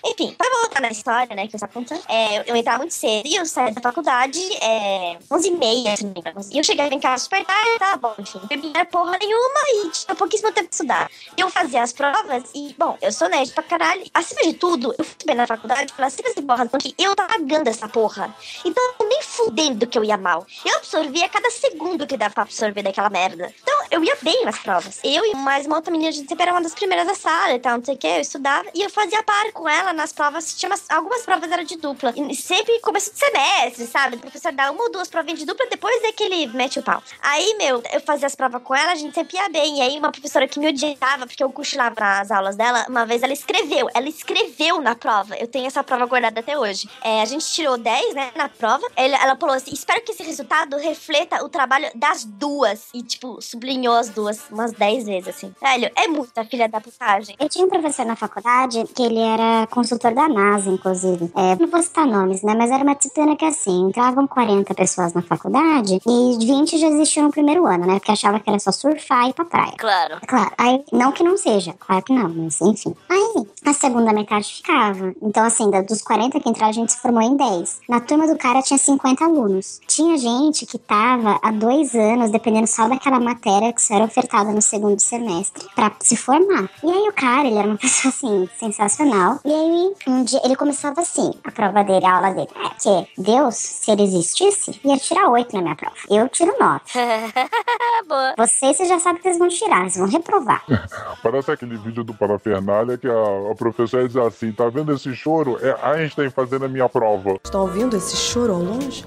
Enfim, pra voltar na história, né, que eu estava contando, é, eu, eu entrava muito cedo e eu saía da faculdade é, 11h30, se não me engano. E eu chegava em casa super tarde, tá bom, enfim. Não bebia porra nenhuma e tinha pouquíssimo tempo de estudar. Eu fazia as provas e, bom, eu sou nerd pra caralho. Acima de tudo, eu fui bem na faculdade pela simples boa razão que eu tava pagando essa porra. Então, nem fudendo que eu ia mal. Eu absorvia cada segundo que dava pra absorver daquela merda. Então, eu ia bem nas provas. Eu e mais uma outra menina, a gente sempre era uma das primeiras da sala e tal, não sei o que, eu estudava. E eu fazia par com ela nas provas. Tinha umas- algumas provas eram de dupla. E sempre começo de semestre, sabe? O professor dá uma ou duas provinhas de dupla, depois é que ele mete o pau. Aí, meu, eu fazia as provas com ela, a gente sempre ia bem. E aí, uma professora que me odiava, porque eu cochilava nas aulas dela, uma vez ela escreveu. Ela escreveu na prova. Eu tenho essa prova guardada até hoje. É, a gente tirou 10, né, na prova. Ela, ela falou assim: espero que esse resultado refleta o trabalho das duas. E, tipo, sublinhou as duas umas 10 vezes, assim. Velho, é muita filha da putagem. Eu tinha um professor na faculdade que ele era consultor da NASA, inclusive. É, não vou citar nomes, né? Mas era uma disciplina que assim, entravam 40 pessoas na faculdade e 20 já existiam no primeiro ano, né? Porque achava que era só surfar e ir pra praia. Claro. Claro, aí, não que não seja, claro que não, mas enfim. Aí, a segunda metade ficava. Então, assim, dos 40 que entraram, a gente se formou em 10. Na turma do cara tinha 50 alunos. Tinha gente que tava há dois anos, dependendo só daquela matéria que só era ofertada no segundo semestre, pra se formar. E aí, o cara, ele era uma pessoa, assim, sensacional. E aí, um dia, ele começava assim, a prova dele, a aula dele. É que Deus, se ele existisse, ia tirar 8 na minha prova. Eu tiro 9. Boa. Vocês, vocês já sabem que vocês vão tirar, vocês vão reprovar. Parece aquele vídeo do Parafernália que a, a professora diz assim: tá vendo esse choro? É Einstein fazendo a minha prova. Está ouvindo esse choro ao longe?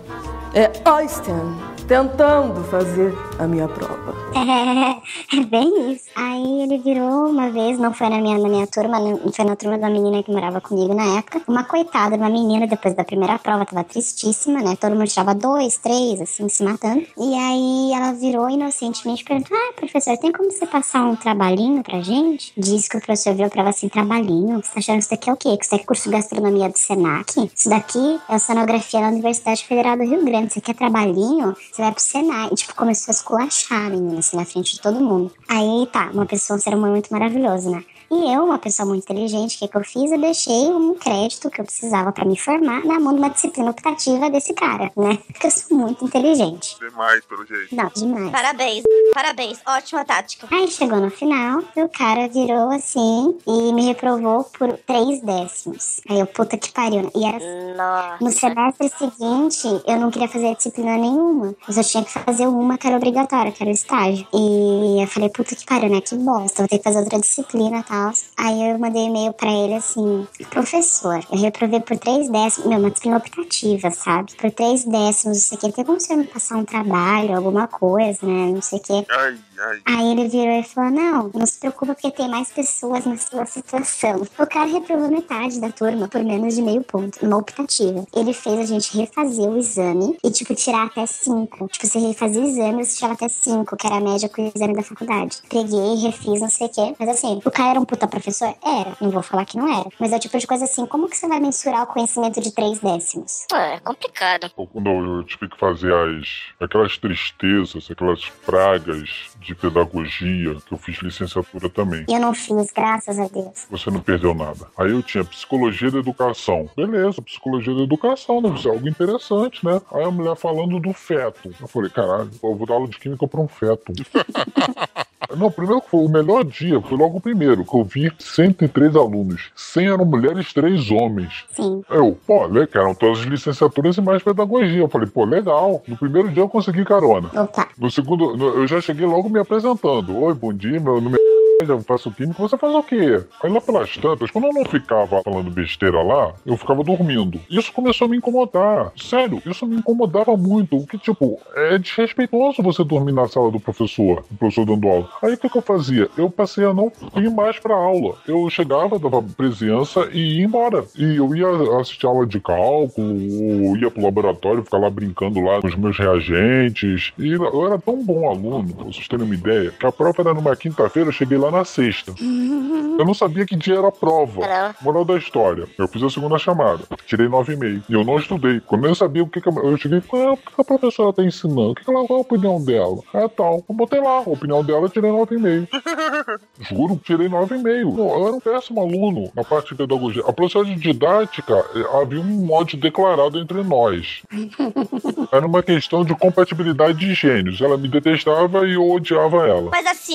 É Einstein tentando fazer a minha prova. É, é bem isso. Aí ele virou uma vez, não foi na minha, na minha turma, não foi na turma da menina que morava comigo na época. Uma coitada, uma menina, depois da primeira prova, tava tristíssima, né? Todo mundo tirava dois, três, assim, se matando. E aí ela virou inocentemente perguntou: Ah, professor, tem como você passar um trabalhinho pra gente? Disse que o professor virou pra ela assim: trabalhinho? Você tá achando que isso daqui é o quê? Que isso daqui é curso de gastronomia do Senac? Isso daqui é oceanografia na Universidade Federal do Rio Grande. Você quer trabalhinho? Você vai pro Senai. E, tipo, começou a esculachar a menina, assim, na frente de todo mundo. Aí, tá, uma pessoa, um ser humano muito maravilhoso, né? E eu, uma pessoa muito inteligente, o que, que eu fiz? Eu deixei um crédito que eu precisava pra me formar na mão de uma disciplina optativa desse cara, né? Porque eu sou muito inteligente. Demais, pelo jeito. Não, demais. Parabéns, parabéns. Ótima tática. Aí chegou no final, e o cara virou assim e me reprovou por três décimos. Aí eu, puta que pariu. né? E era Nossa. no semestre seguinte, eu não queria fazer disciplina nenhuma. Eu só tinha que fazer uma que era obrigatória, que era o estágio. E eu falei, puta que pariu, né? Que bosta, vou ter que fazer outra disciplina e tal. Aí eu mandei e-mail pra ele assim, professor, eu reprovei por três décimos, meu, uma disciplina optativa, sabe? Por três décimos, não sei o que, tem como você me passar um trabalho, alguma coisa, né? Não sei o que. Ai, Aí ele virou e falou: Não, não se preocupa porque tem mais pessoas na sua situação. O cara reprovou metade da turma por menos de meio ponto, numa optativa. Ele fez a gente refazer o exame e, tipo, tirar até cinco. Tipo, você refazia o exame e você tirava até cinco, que era a média com o exame da faculdade. Peguei, refiz, não sei o quê. Mas assim, o cara era um puta professor? Era. Não vou falar que não era. Mas é o tipo de coisa assim: como que você vai mensurar o conhecimento de três décimos? É complicado. Ou Quando eu tive que fazer as, aquelas tristezas, aquelas pragas de pedagogia, que eu fiz licenciatura também. E eu não fiz, graças a Deus. Você não perdeu nada. Aí eu tinha psicologia da educação. Beleza, psicologia da educação, deve ser algo interessante, né? Aí a mulher falando do feto. Eu falei, caralho, eu vou dar aula de química pra um feto. Não, primeiro foi o melhor dia, foi logo o primeiro, que eu vi 103 alunos. 100 eram mulheres, 3 homens. Sim. Eu, pô, eram todas as licenciaturas e mais pedagogia. Eu falei, pô, legal. No primeiro dia eu consegui carona. Opa. No segundo, eu já cheguei logo me apresentando. Oi, bom dia, meu nome é. Eu faço química, você faz o quê? Aí lá pelas tantas, quando eu não ficava falando besteira lá, eu ficava dormindo. Isso começou a me incomodar. Sério, isso me incomodava muito. O que, tipo, é desrespeitoso você dormir na sala do professor, o professor dando aula. Aí o que, que eu fazia? Eu passei a não ir mais pra aula. Eu chegava, dava presença e ia embora. E eu ia assistir aula de cálculo, ou ia pro laboratório, ficar lá brincando lá com os meus reagentes. E eu era tão bom aluno, pra vocês terem uma ideia, que a prova era numa quinta-feira, eu cheguei lá na sexta. Eu não sabia que dia era a prova. Moral da história. Eu fiz a segunda chamada. Tirei 9,5. E eu não estudei. Quando eu sabia o que, que a- eu cheguei, ah, o que a professora tá ensinando? O que, que ela, qual a opinião dela? É tal. Eu botei lá. A opinião dela, eu tirei 9,5. Juro, tirei 9,5. Não, Eu era um péssimo aluno na parte de pedagogia. A professora de didática, eh, havia um ódio declarado entre nós. Era uma questão de compatibilidade de gênios. Ela me detestava e eu odiava ela. Mas assim,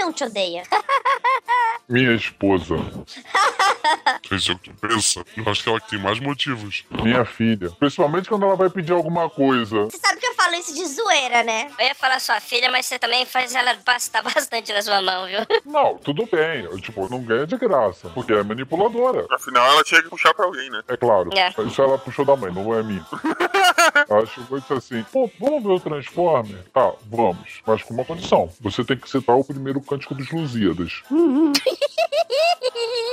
não te odeia? Minha esposa. É o que tu pensa. Eu acho que ela que tem mais motivos. Minha filha. Principalmente quando ela vai pedir alguma coisa. Você sabe que eu falo isso de zoeira, né? Eu ia falar sua filha, mas você também faz ela passar bastante na sua mão, viu? Não, tudo bem. Eu, tipo, não ganha de graça. Porque é manipuladora. Afinal, ela tinha que puxar pra alguém, né? É claro. É. Isso ela puxou da mãe, não é minha. Acho muito assim. Pô, vamos ver o Transformer? Tá, vamos. Mas com uma condição. Você tem que citar o primeiro cântico dos Lusíadas.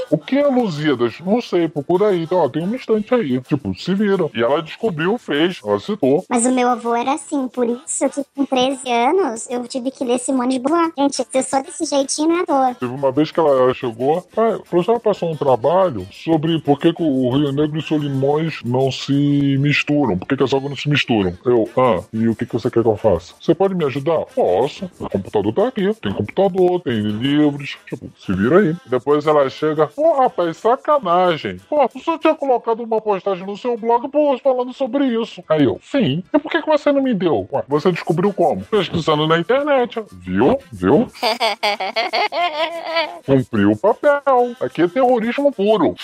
O que é Lusíadas? Não sei, procura aí. Ó, tem um instante aí. Tipo, se vira. E ela descobriu, fez, ela citou. Mas o meu avô era assim, por isso que com 13 anos eu tive que ler Simone de Beauvoir. Gente, ser só desse jeitinho não é toa. Teve uma vez que ela chegou, pai, a professora passou um trabalho sobre por que, que o Rio Negro e Solimões não se misturam, por que, que as águas não se misturam. Eu, ah, e o que, que você quer que eu faça? Você pode me ajudar? Posso. O computador tá aqui, tem computador, tem livros, tipo, se vira aí. Depois ela chega, pô, rapaz, sacanagem. Pô, o senhor tinha colocado uma postagem no seu blog, pô, falando sobre isso. Aí eu, sim. E por que, que você não me deu? Ué, você descobriu como? Pesquisando na internet. Viu? Viu? Cumpriu o papel. Aqui é terrorismo puro.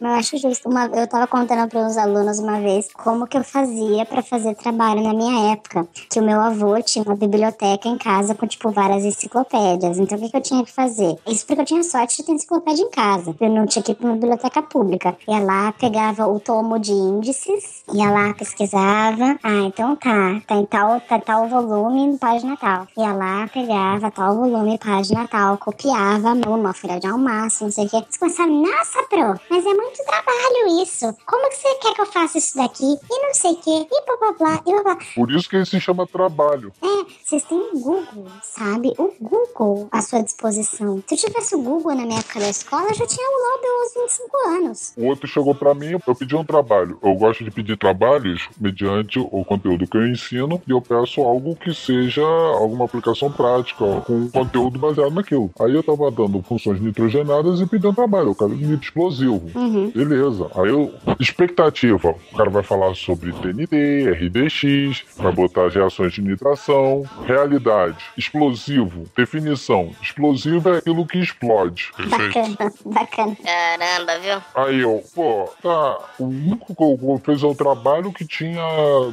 Eu acho justo. Uma, eu tava contando para uns alunos uma vez como que eu fazia pra fazer trabalho na minha época. Que o meu avô tinha uma biblioteca em casa com, tipo, várias enciclopédias. Então, o que, que eu tinha que fazer? Isso porque eu tinha sorte de ter enciclopédia em casa. Eu não tinha que ir pra uma biblioteca pública. Ia lá, pegava o tomo de índices, ia lá, pesquisava. Ah, então tá. Tá em tal, tá tal volume, página tal. Ia lá, pegava tal volume, página tal, copiava, uma folha de almaço, não sei o quê. Eles começaram, nossa, pro, mas é muito trabalho isso. Como que você quer que eu faça isso daqui? E não sei o quê, e blá blá blá, e blá blá. Por isso que ele se chama trabalho. É, vocês têm o Google, sabe? O Google à sua disposição. Se eu tivesse o Google na minha época da escola, eu já tinha o Nobel aos 25 anos. O outro chegou pra mim, eu pedi um trabalho. Eu gosto de pedir trabalhos mediante o conteúdo que eu ensino e eu peço algo que seja alguma aplicação prática, com conteúdo baseado naquilo. Aí eu tava dando funções nitrogenadas e pedi um trabalho. Eu quero nitro explosivo. Uhum. Beleza. Aí eu. Expectativa. O cara vai falar sobre TNT, RDX, vai botar as reações de nitração. Realidade. Explosivo. Definição. Explosivo é aquilo que explode. Bacana, bacana. Caramba, viu? Aí eu, pô, tá. O único que eu fez é um trabalho que tinha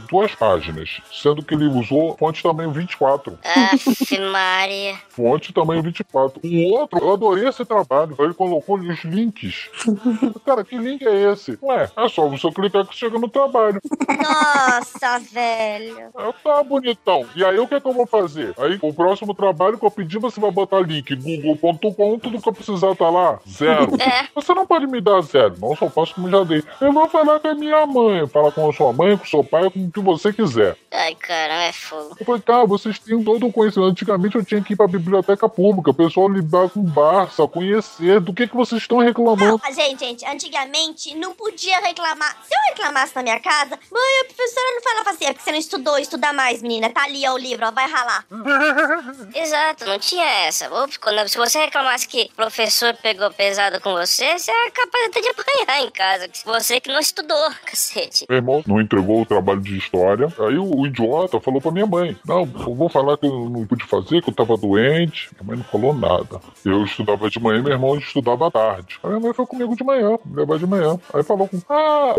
duas páginas, sendo que ele usou fonte tamanho 24. Aff, Maria. Fonte tamanho 24. O outro, eu adorei esse trabalho. Ele colocou os links. Cara, que link é esse? Ué, é só você clicar que chega no trabalho. Nossa, velho. Tá bonitão. E aí o que, é que eu vou fazer? Aí o próximo trabalho que eu pedir, você vai botar link google.com, tudo que eu precisar tá lá. Zero. É. Você não pode me dar zero. Não, só faço como já dei. Eu vou falar com a minha mãe. Fala com a sua mãe, com o seu pai, com o que você quiser. Ai, caramba, é fogo. Eu falei, tá, vocês têm todo o conhecimento. Antigamente eu tinha que ir pra biblioteca pública, o pessoal lidar com Barça, conhecer. Do que, que vocês estão reclamando? Ah, Gente, gente, antigamente não podia reclamar. Se eu reclamasse na minha casa, mãe, a professora não falava assim, é porque você não estudou, estuda mais, menina. Tá ali, ó, o livro, ó, vai ralar. Exato, não tinha essa. Ou, quando- Se você reclamasse que o professor pegou pesado com você, você era capaz até de apanhar em casa. Você que não estudou, cacete. Meu irmão não entregou o trabalho de história. Aí o, o idiota falou pra minha mãe: Não, vou falar que eu não pude fazer, que eu tava doente. Minha mãe não falou nada. Eu estudava de manhã, meu irmão estudava à tarde. Aí minha mãe foi comigo de manhã, levar de manhã. Aí falou com: Ah,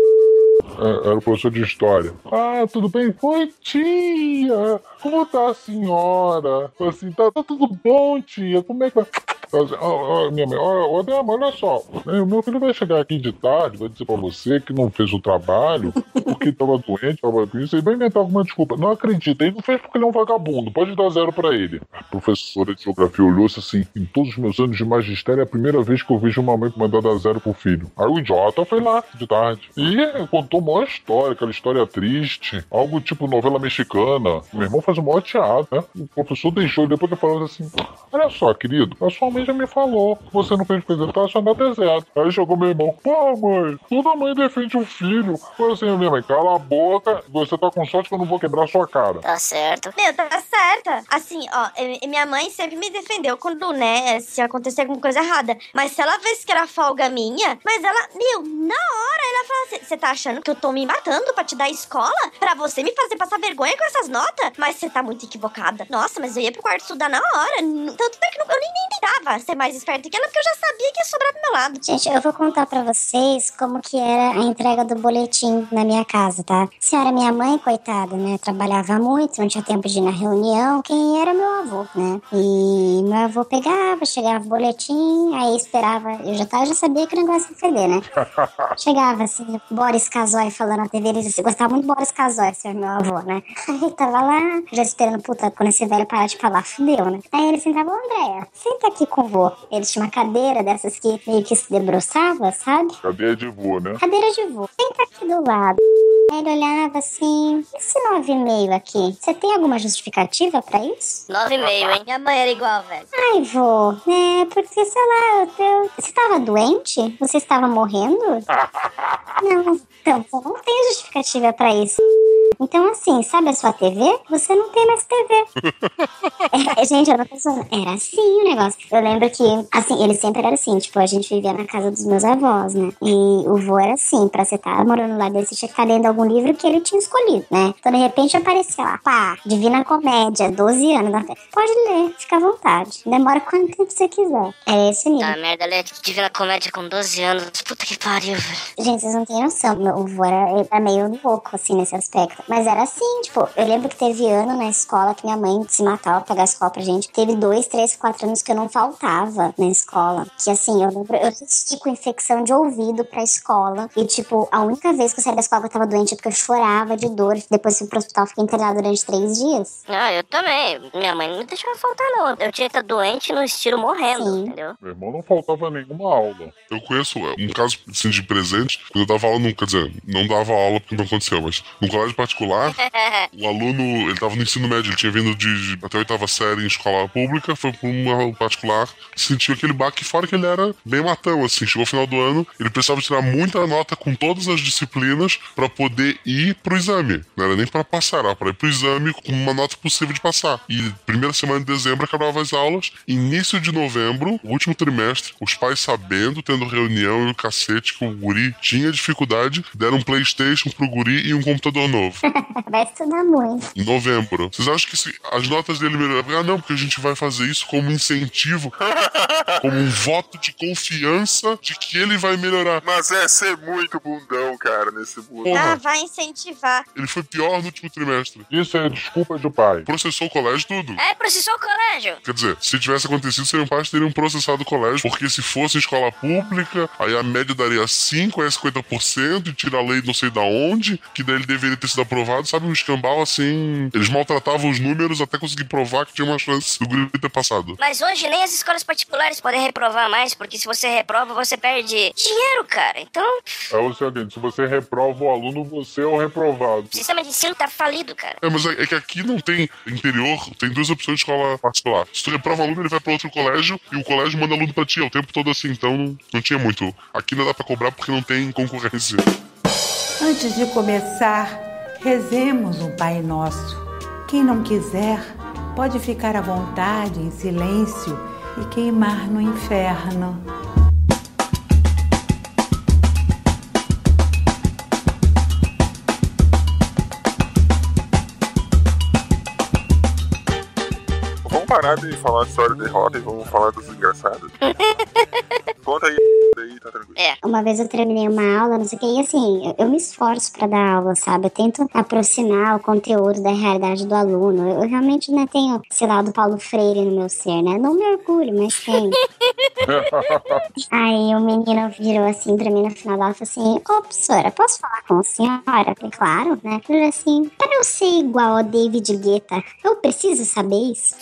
É, Era o professor de história. Ah, tudo bem? Oi, tia! Como tá a senhora? Falei Assim, tá, tá tudo bom, tia? Como é que vai? Ela disse, "Ó, ó, minha mãe, mãe, olha só, né, o meu filho vai chegar aqui de tarde, vai dizer pra você que não fez o trabalho, porque tava doente, tava com isso, ele vai inventar alguma desculpa. Não acredita, ele não fez porque ele é um vagabundo, pode dar zero pra ele. A professora de geografia olhou-se assim, em todos os meus anos de magistério é a primeira vez que eu vejo uma mãe mandar dar zero pro filho. Aí o idiota foi lá, de tarde. E contou uma história, aquela história triste, algo tipo novela mexicana. Meu irmão faz o maior teatro, né? O professor deixou e depois ele falou assim: Olha só, querido, a sua mãe já me falou você não fez coisa, nota é zero. Aí chegou meu irmão: Pô, mãe, toda mãe defende o filho. Foi assim, minha mãe, cala a boca, você tá com sorte que eu não vou quebrar sua cara. Tá certo. Meu, tá certa. Assim, ó, minha mãe sempre me defendeu quando, né, se acontecer alguma coisa errada. Mas se ela visse que era folga minha, mas ela, meu, na hora ela fala assim: você tá achando que eu tô me matando pra te dar escola? Pra você me fazer passar vergonha com essas notas? Mas você tá muito equivocada. Nossa, mas eu ia pro quarto estudar na hora. Tanto é que eu nem, nem tentava ser mais esperta que ela, porque eu já sabia que ia sobrar pro meu lado. Gente, eu vou contar pra vocês como que era a entrega do boletim na minha casa, tá? Senhora, minha mãe, coitada, né? Trabalhava muito, não tinha tempo de ir na reunião. Quem era meu avô, né? E meu avô pegava, chegava o boletim, aí esperava. Eu já, tava, já sabia que o negócio ia feder, né? Chegava assim, Boris Casoy falando na TV, ele gostava muito de Boris Casoy, ser meu avô, né? Aí tava lá, já esperando, puta, quando esse velho parar de falar, fudeu, né? Aí ele sentava, ô Andréia, senta aqui com o vô. Ele tinha uma cadeira dessas que meio que se debruçava, sabe? Cadeia de vô, né? Cadeira de vô. Senta aqui do lado. Aí ele olhava assim, esse 9,5 aqui, você tem alguma justificativa pra isso? Nove e meio, hein? Minha mãe era igual, velho. Ai, vô, é porque, sei lá, eu, eu- você estava doente? Você estava morrendo? Não, então, não tem justificativa pra isso. Então, assim, sabe a sua TV? Você não tem mais TV. É, gente, era assim o negócio. Eu lembro que, assim, ele sempre era assim, tipo, a gente vivia na casa dos meus avós, né? E o vô era assim, pra você estar morando lá dele, você tinha que estar lendo algum livro que ele tinha escolhido, né? Então, de repente, aparecia lá, pá, Divina Comédia, 12 anos. Pode ler, fica à vontade. Demora quanto tempo você quiser. É esse nível. Ah, merda, é divina comédia com 12 anos. Puta que pariu, velho. Gente, vocês não têm noção. Meu avô era, era meio louco, assim, nesse aspecto. Mas era assim, tipo, eu lembro que teve ano na escola que minha mãe se matava pra pagar a escola pra gente. Teve dois, três, quatro anos que eu não faltava na escola. Que assim, eu lembro, eu resisti com infecção de ouvido pra escola. E, tipo, a única vez que eu saí da escola que eu tava doente é porque eu chorava de dor. Depois fui pro hospital, fiquei internada durante três dias. Ah, eu também. Minha mãe não deixava faltar, não. Eu tinha que estar doente no estilo morrendo, entendeu? Meu irmão não faltava nenhuma aula. Eu conheço é, um caso assim, de presente, quando eu dava aula, não, quer dizer, não dava aula porque não aconteceu, mas no colégio particular, o aluno, ele tava no ensino médio, ele tinha vindo de, de até a oitava série em escola pública, foi pra uma particular, sentiu aquele baque, fora que ele era bem matão, assim, chegou ao final do ano, ele precisava tirar muita nota com todas as disciplinas pra poder ir pro exame. Não era nem pra passar, era pra ir pro exame com uma nota possível de passar. E primeira semana de dezembro acabava as aulas, início de novembro, último trimestre, os pais sabendo, tendo reunião e o cacete que o guri tinha dificuldade, deram um Playstation pro guri e um computador novo. Vai estudar muito. Em novembro. Vocês acham que se as notas dele melhoraram? Ah, não, porque a gente vai fazer isso como incentivo, como um voto de confiança de que ele vai melhorar. Mas é ser muito bundão, cara, nesse mundo. Porra. Ah, vai incentivar. Ele foi pior no último trimestre. Isso é desculpa do pai. Processou o colégio tudo. É, processou o colégio. Quer dizer, se tivesse acontecido, seriam pais teriam processado o colégio, porque se fosse escola pública, aí a média daria 5, aí é 50%, e tira a lei não sei da onde, que daí ele deveria ter sido aprovado, sabe? Um escambau assim. Eles maltratavam os números até conseguir provar que tinha uma chance do guri ter passado. Mas hoje nem as escolas particulares podem reprovar mais, porque se você reprova, você perde dinheiro, cara. Então, É o seguinte, se você reprova o aluno, você é o reprovado. o sistema de ensino tá falido, cara. É, mas é, é que aqui não tem interior, tem duas opções de escola particular. Se tu reprova aluno, ele vai pra outro colégio e o colégio manda aluno pra ti. É o tempo todo assim, então não, não tinha muito. Aqui não dá pra cobrar porque não tem concorrência. Antes de começar, rezemos um Pai Nosso. Quem não quiser, pode ficar à vontade, em silêncio e queimar no inferno. Vamos parar de falar só de derrota e vamos falar dos engraçados. Conta aí, aí tá tranquilo. É. Uma vez eu terminei uma aula, não sei o que, e assim, eu, eu me esforço pra dar aula, sabe? Eu tento aproximar o conteúdo da realidade do aluno. Eu, eu realmente, né, tenho esse lado Paulo Freire no meu ser, né? Não me orgulho, mas tenho. Aí o menino virou assim pra mim no final da aula e falou assim: Ô, professora, posso falar com a senhora? Falei, claro, né? Ele assim: para eu ser igual ao David Guetta, eu preciso saber isso.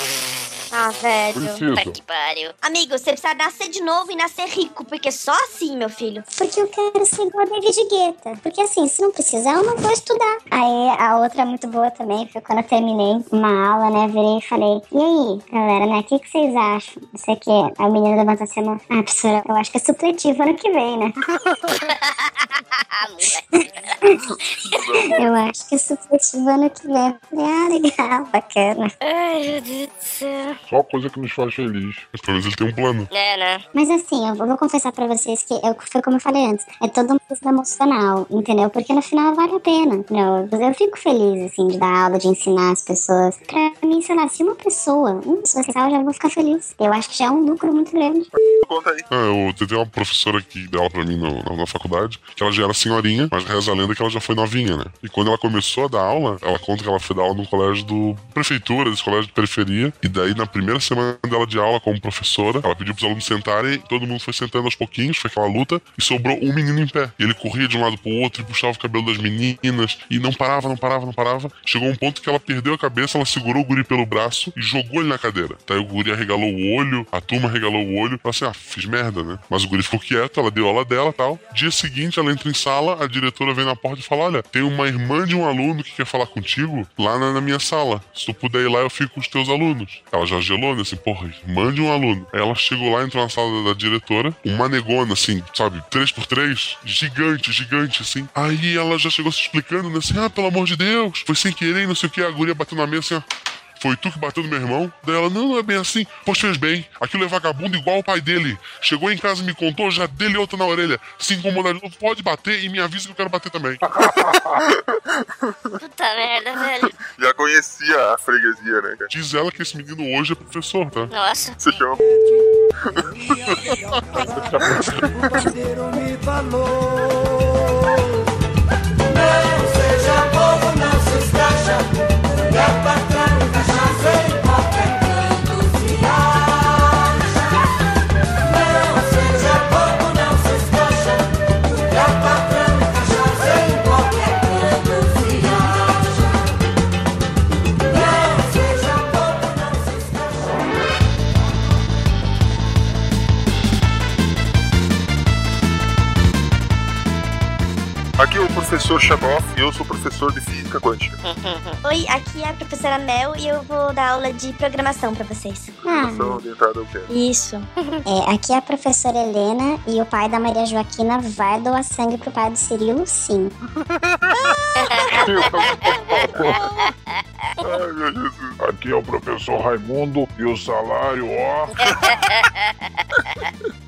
Ah, velho. Preciso. Puta que pariu. Amigo, você precisa nascer de novo e nascer rico, porque só assim, meu filho. Porque eu quero ser igual a David Guetta. Porque assim, se não precisar, eu não vou estudar. Aí a outra muito boa também foi quando eu terminei uma aula, né? Virei e falei: E aí, galera, né? O que, que vocês acham? Não sei o que. Aí o menino levanta assim a mão. Ah, professora, eu acho que é supletivo ano que vem, né? eu acho que é supletivo ano que vem. Eu ah, legal, bacana. Ai, meu Deus do céu. Só coisa que nos faz feliz. Mas pelo menos ele tem um plano. É, né? Mas assim, eu vou confessar pra vocês que é, foi como eu falei antes, é todo um processo emocional, entendeu? Porque no final vale a pena, entendeu? Eu fico feliz, assim, de dar aula, de ensinar as pessoas. Pra mim, sei lá, se uma pessoa, uma pessoa se eu já vou ficar feliz. Eu acho que já é um lucro muito grande. Conta aí. Ah, eu tenho uma professora que deu aula pra mim no- na, na faculdade, que ela já era senhorinha, mas reza a lenda que ela já foi novinha, né? E quando ela começou a dar aula, ela conta que ela foi dar aula num colégio do prefeitura, desse colégio de periferia, e daí na primeira semana dela de aula como professora, ela pediu pros alunos sentarem, todo mundo foi sentando aos pouquinhos, foi aquela luta, e sobrou um menino em pé. E ele corria de um lado pro outro e puxava o cabelo das meninas, e não parava, não parava, não parava. Chegou um ponto que ela perdeu a cabeça, ela segurou o guri pelo braço e jogou ele na cadeira. Daí o guri arregalou o olho, a turma arregalou o olho. Ela assim, ah, fiz merda, né? Mas o guri ficou quieto, ela deu aula dela tal. Dia seguinte, ela entra em sala, a diretora vem na porta e fala: Olha, tem uma irmã de um aluno que quer falar contigo lá na, na minha sala. Se tu puder ir lá, eu fico com os teus alunos. Ela já gelou, né? Assim, porra, irmã de um aluno. Aí ela chegou lá, entrou na sala da, da diretora, uma negona, assim, sabe, 3x3, gigante, gigante, assim. Aí ela já chegou se explicando, né? Assim, ah, pelo amor de Deus, foi sem querer, não sei o que. A guria bateu na mesa assim, ó. Foi tu que bateu no meu irmão? Daí ela, não, não é bem assim. Pois fez bem. Aquilo é vagabundo igual o pai dele. Chegou em casa e me contou, já dele outra na orelha. Se incomodar de novo, pode bater e me avisa que eu quero bater também. Puta merda, velho. Já conhecia a freguesia, né, cara? Diz ela que esse menino hoje é professor, tá? Nossa. Você chama. O padeiro me falou. Não seja bobo, não se escracha. E a patrão Aqui é o professor Chanoff e eu sou professor de física quântica. Oi, aqui é a professora Mel e eu vou dar aula de programação pra vocês. Ah, São orientada ao quê? Isso. é, aqui é a professora Helena e o pai da Maria Joaquina vai doar sangue pro pai do Cirilo, sim. Ai, meu Jesus. Aqui é o professor Raimundo e o salário, ó.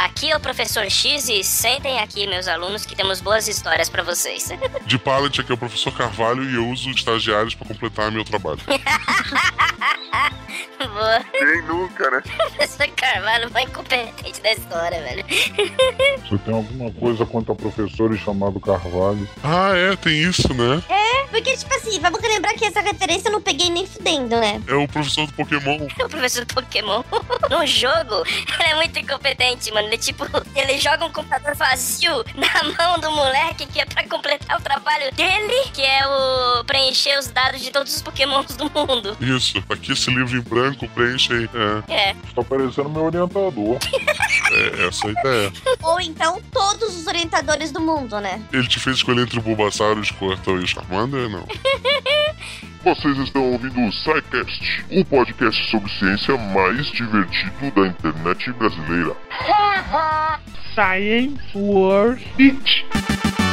Aqui é o professor X e sentem aqui, meus alunos, que temos boas histórias pra vocês. De pallet aqui é o professor Carvalho e eu uso estagiários pra completar meu trabalho. Boa. Quem nunca, né? Professor Carvalho, mais incompetente da história, velho. Você tem alguma coisa contra professores chamado Carvalho? Ah, é, tem isso, né? É, porque, tipo assim, vamos lembrar que essa referência eu não peguei nem fudendo, né? É o professor do Pokémon. O professor do Pokémon, no jogo, ele é muito incompetente, mano. Ele, tipo, ele joga um computador vazio na mão do moleque que é pra completar o trabalho dele, que é o preencher os dados de todos os Pokémons do mundo. Isso, aqui esse livro em branco, preenche aí. É, É. Está parecendo meu orientador. é essa a ideia. Ou então todos os orientadores do mundo, né? Ele te fez escolher entre o Bulbasaur, o Squirtle e o Charmander? Não. Vocês estão ouvindo o SciCast, o podcast sobre ciência mais divertido da internet brasileira. Science World Beat.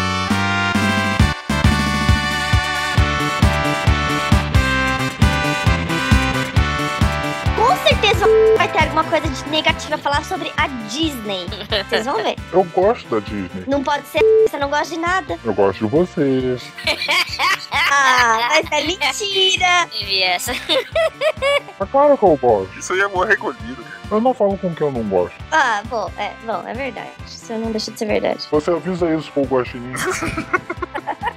Certeza vai ter alguma coisa de negativa a falar sobre a Disney. Vocês vão ver. Eu gosto da Disney. Não pode ser, você não gosta de nada. Eu gosto de vocês. Ah, mas é mentira. Vi essa. É claro que eu gosto. Isso aí é amor recolhido. Eu não falo com quem eu não gosto. Ah, bom, é, bom, é verdade. Isso não deixa de ser verdade. Você avisa isso pro guaxinim.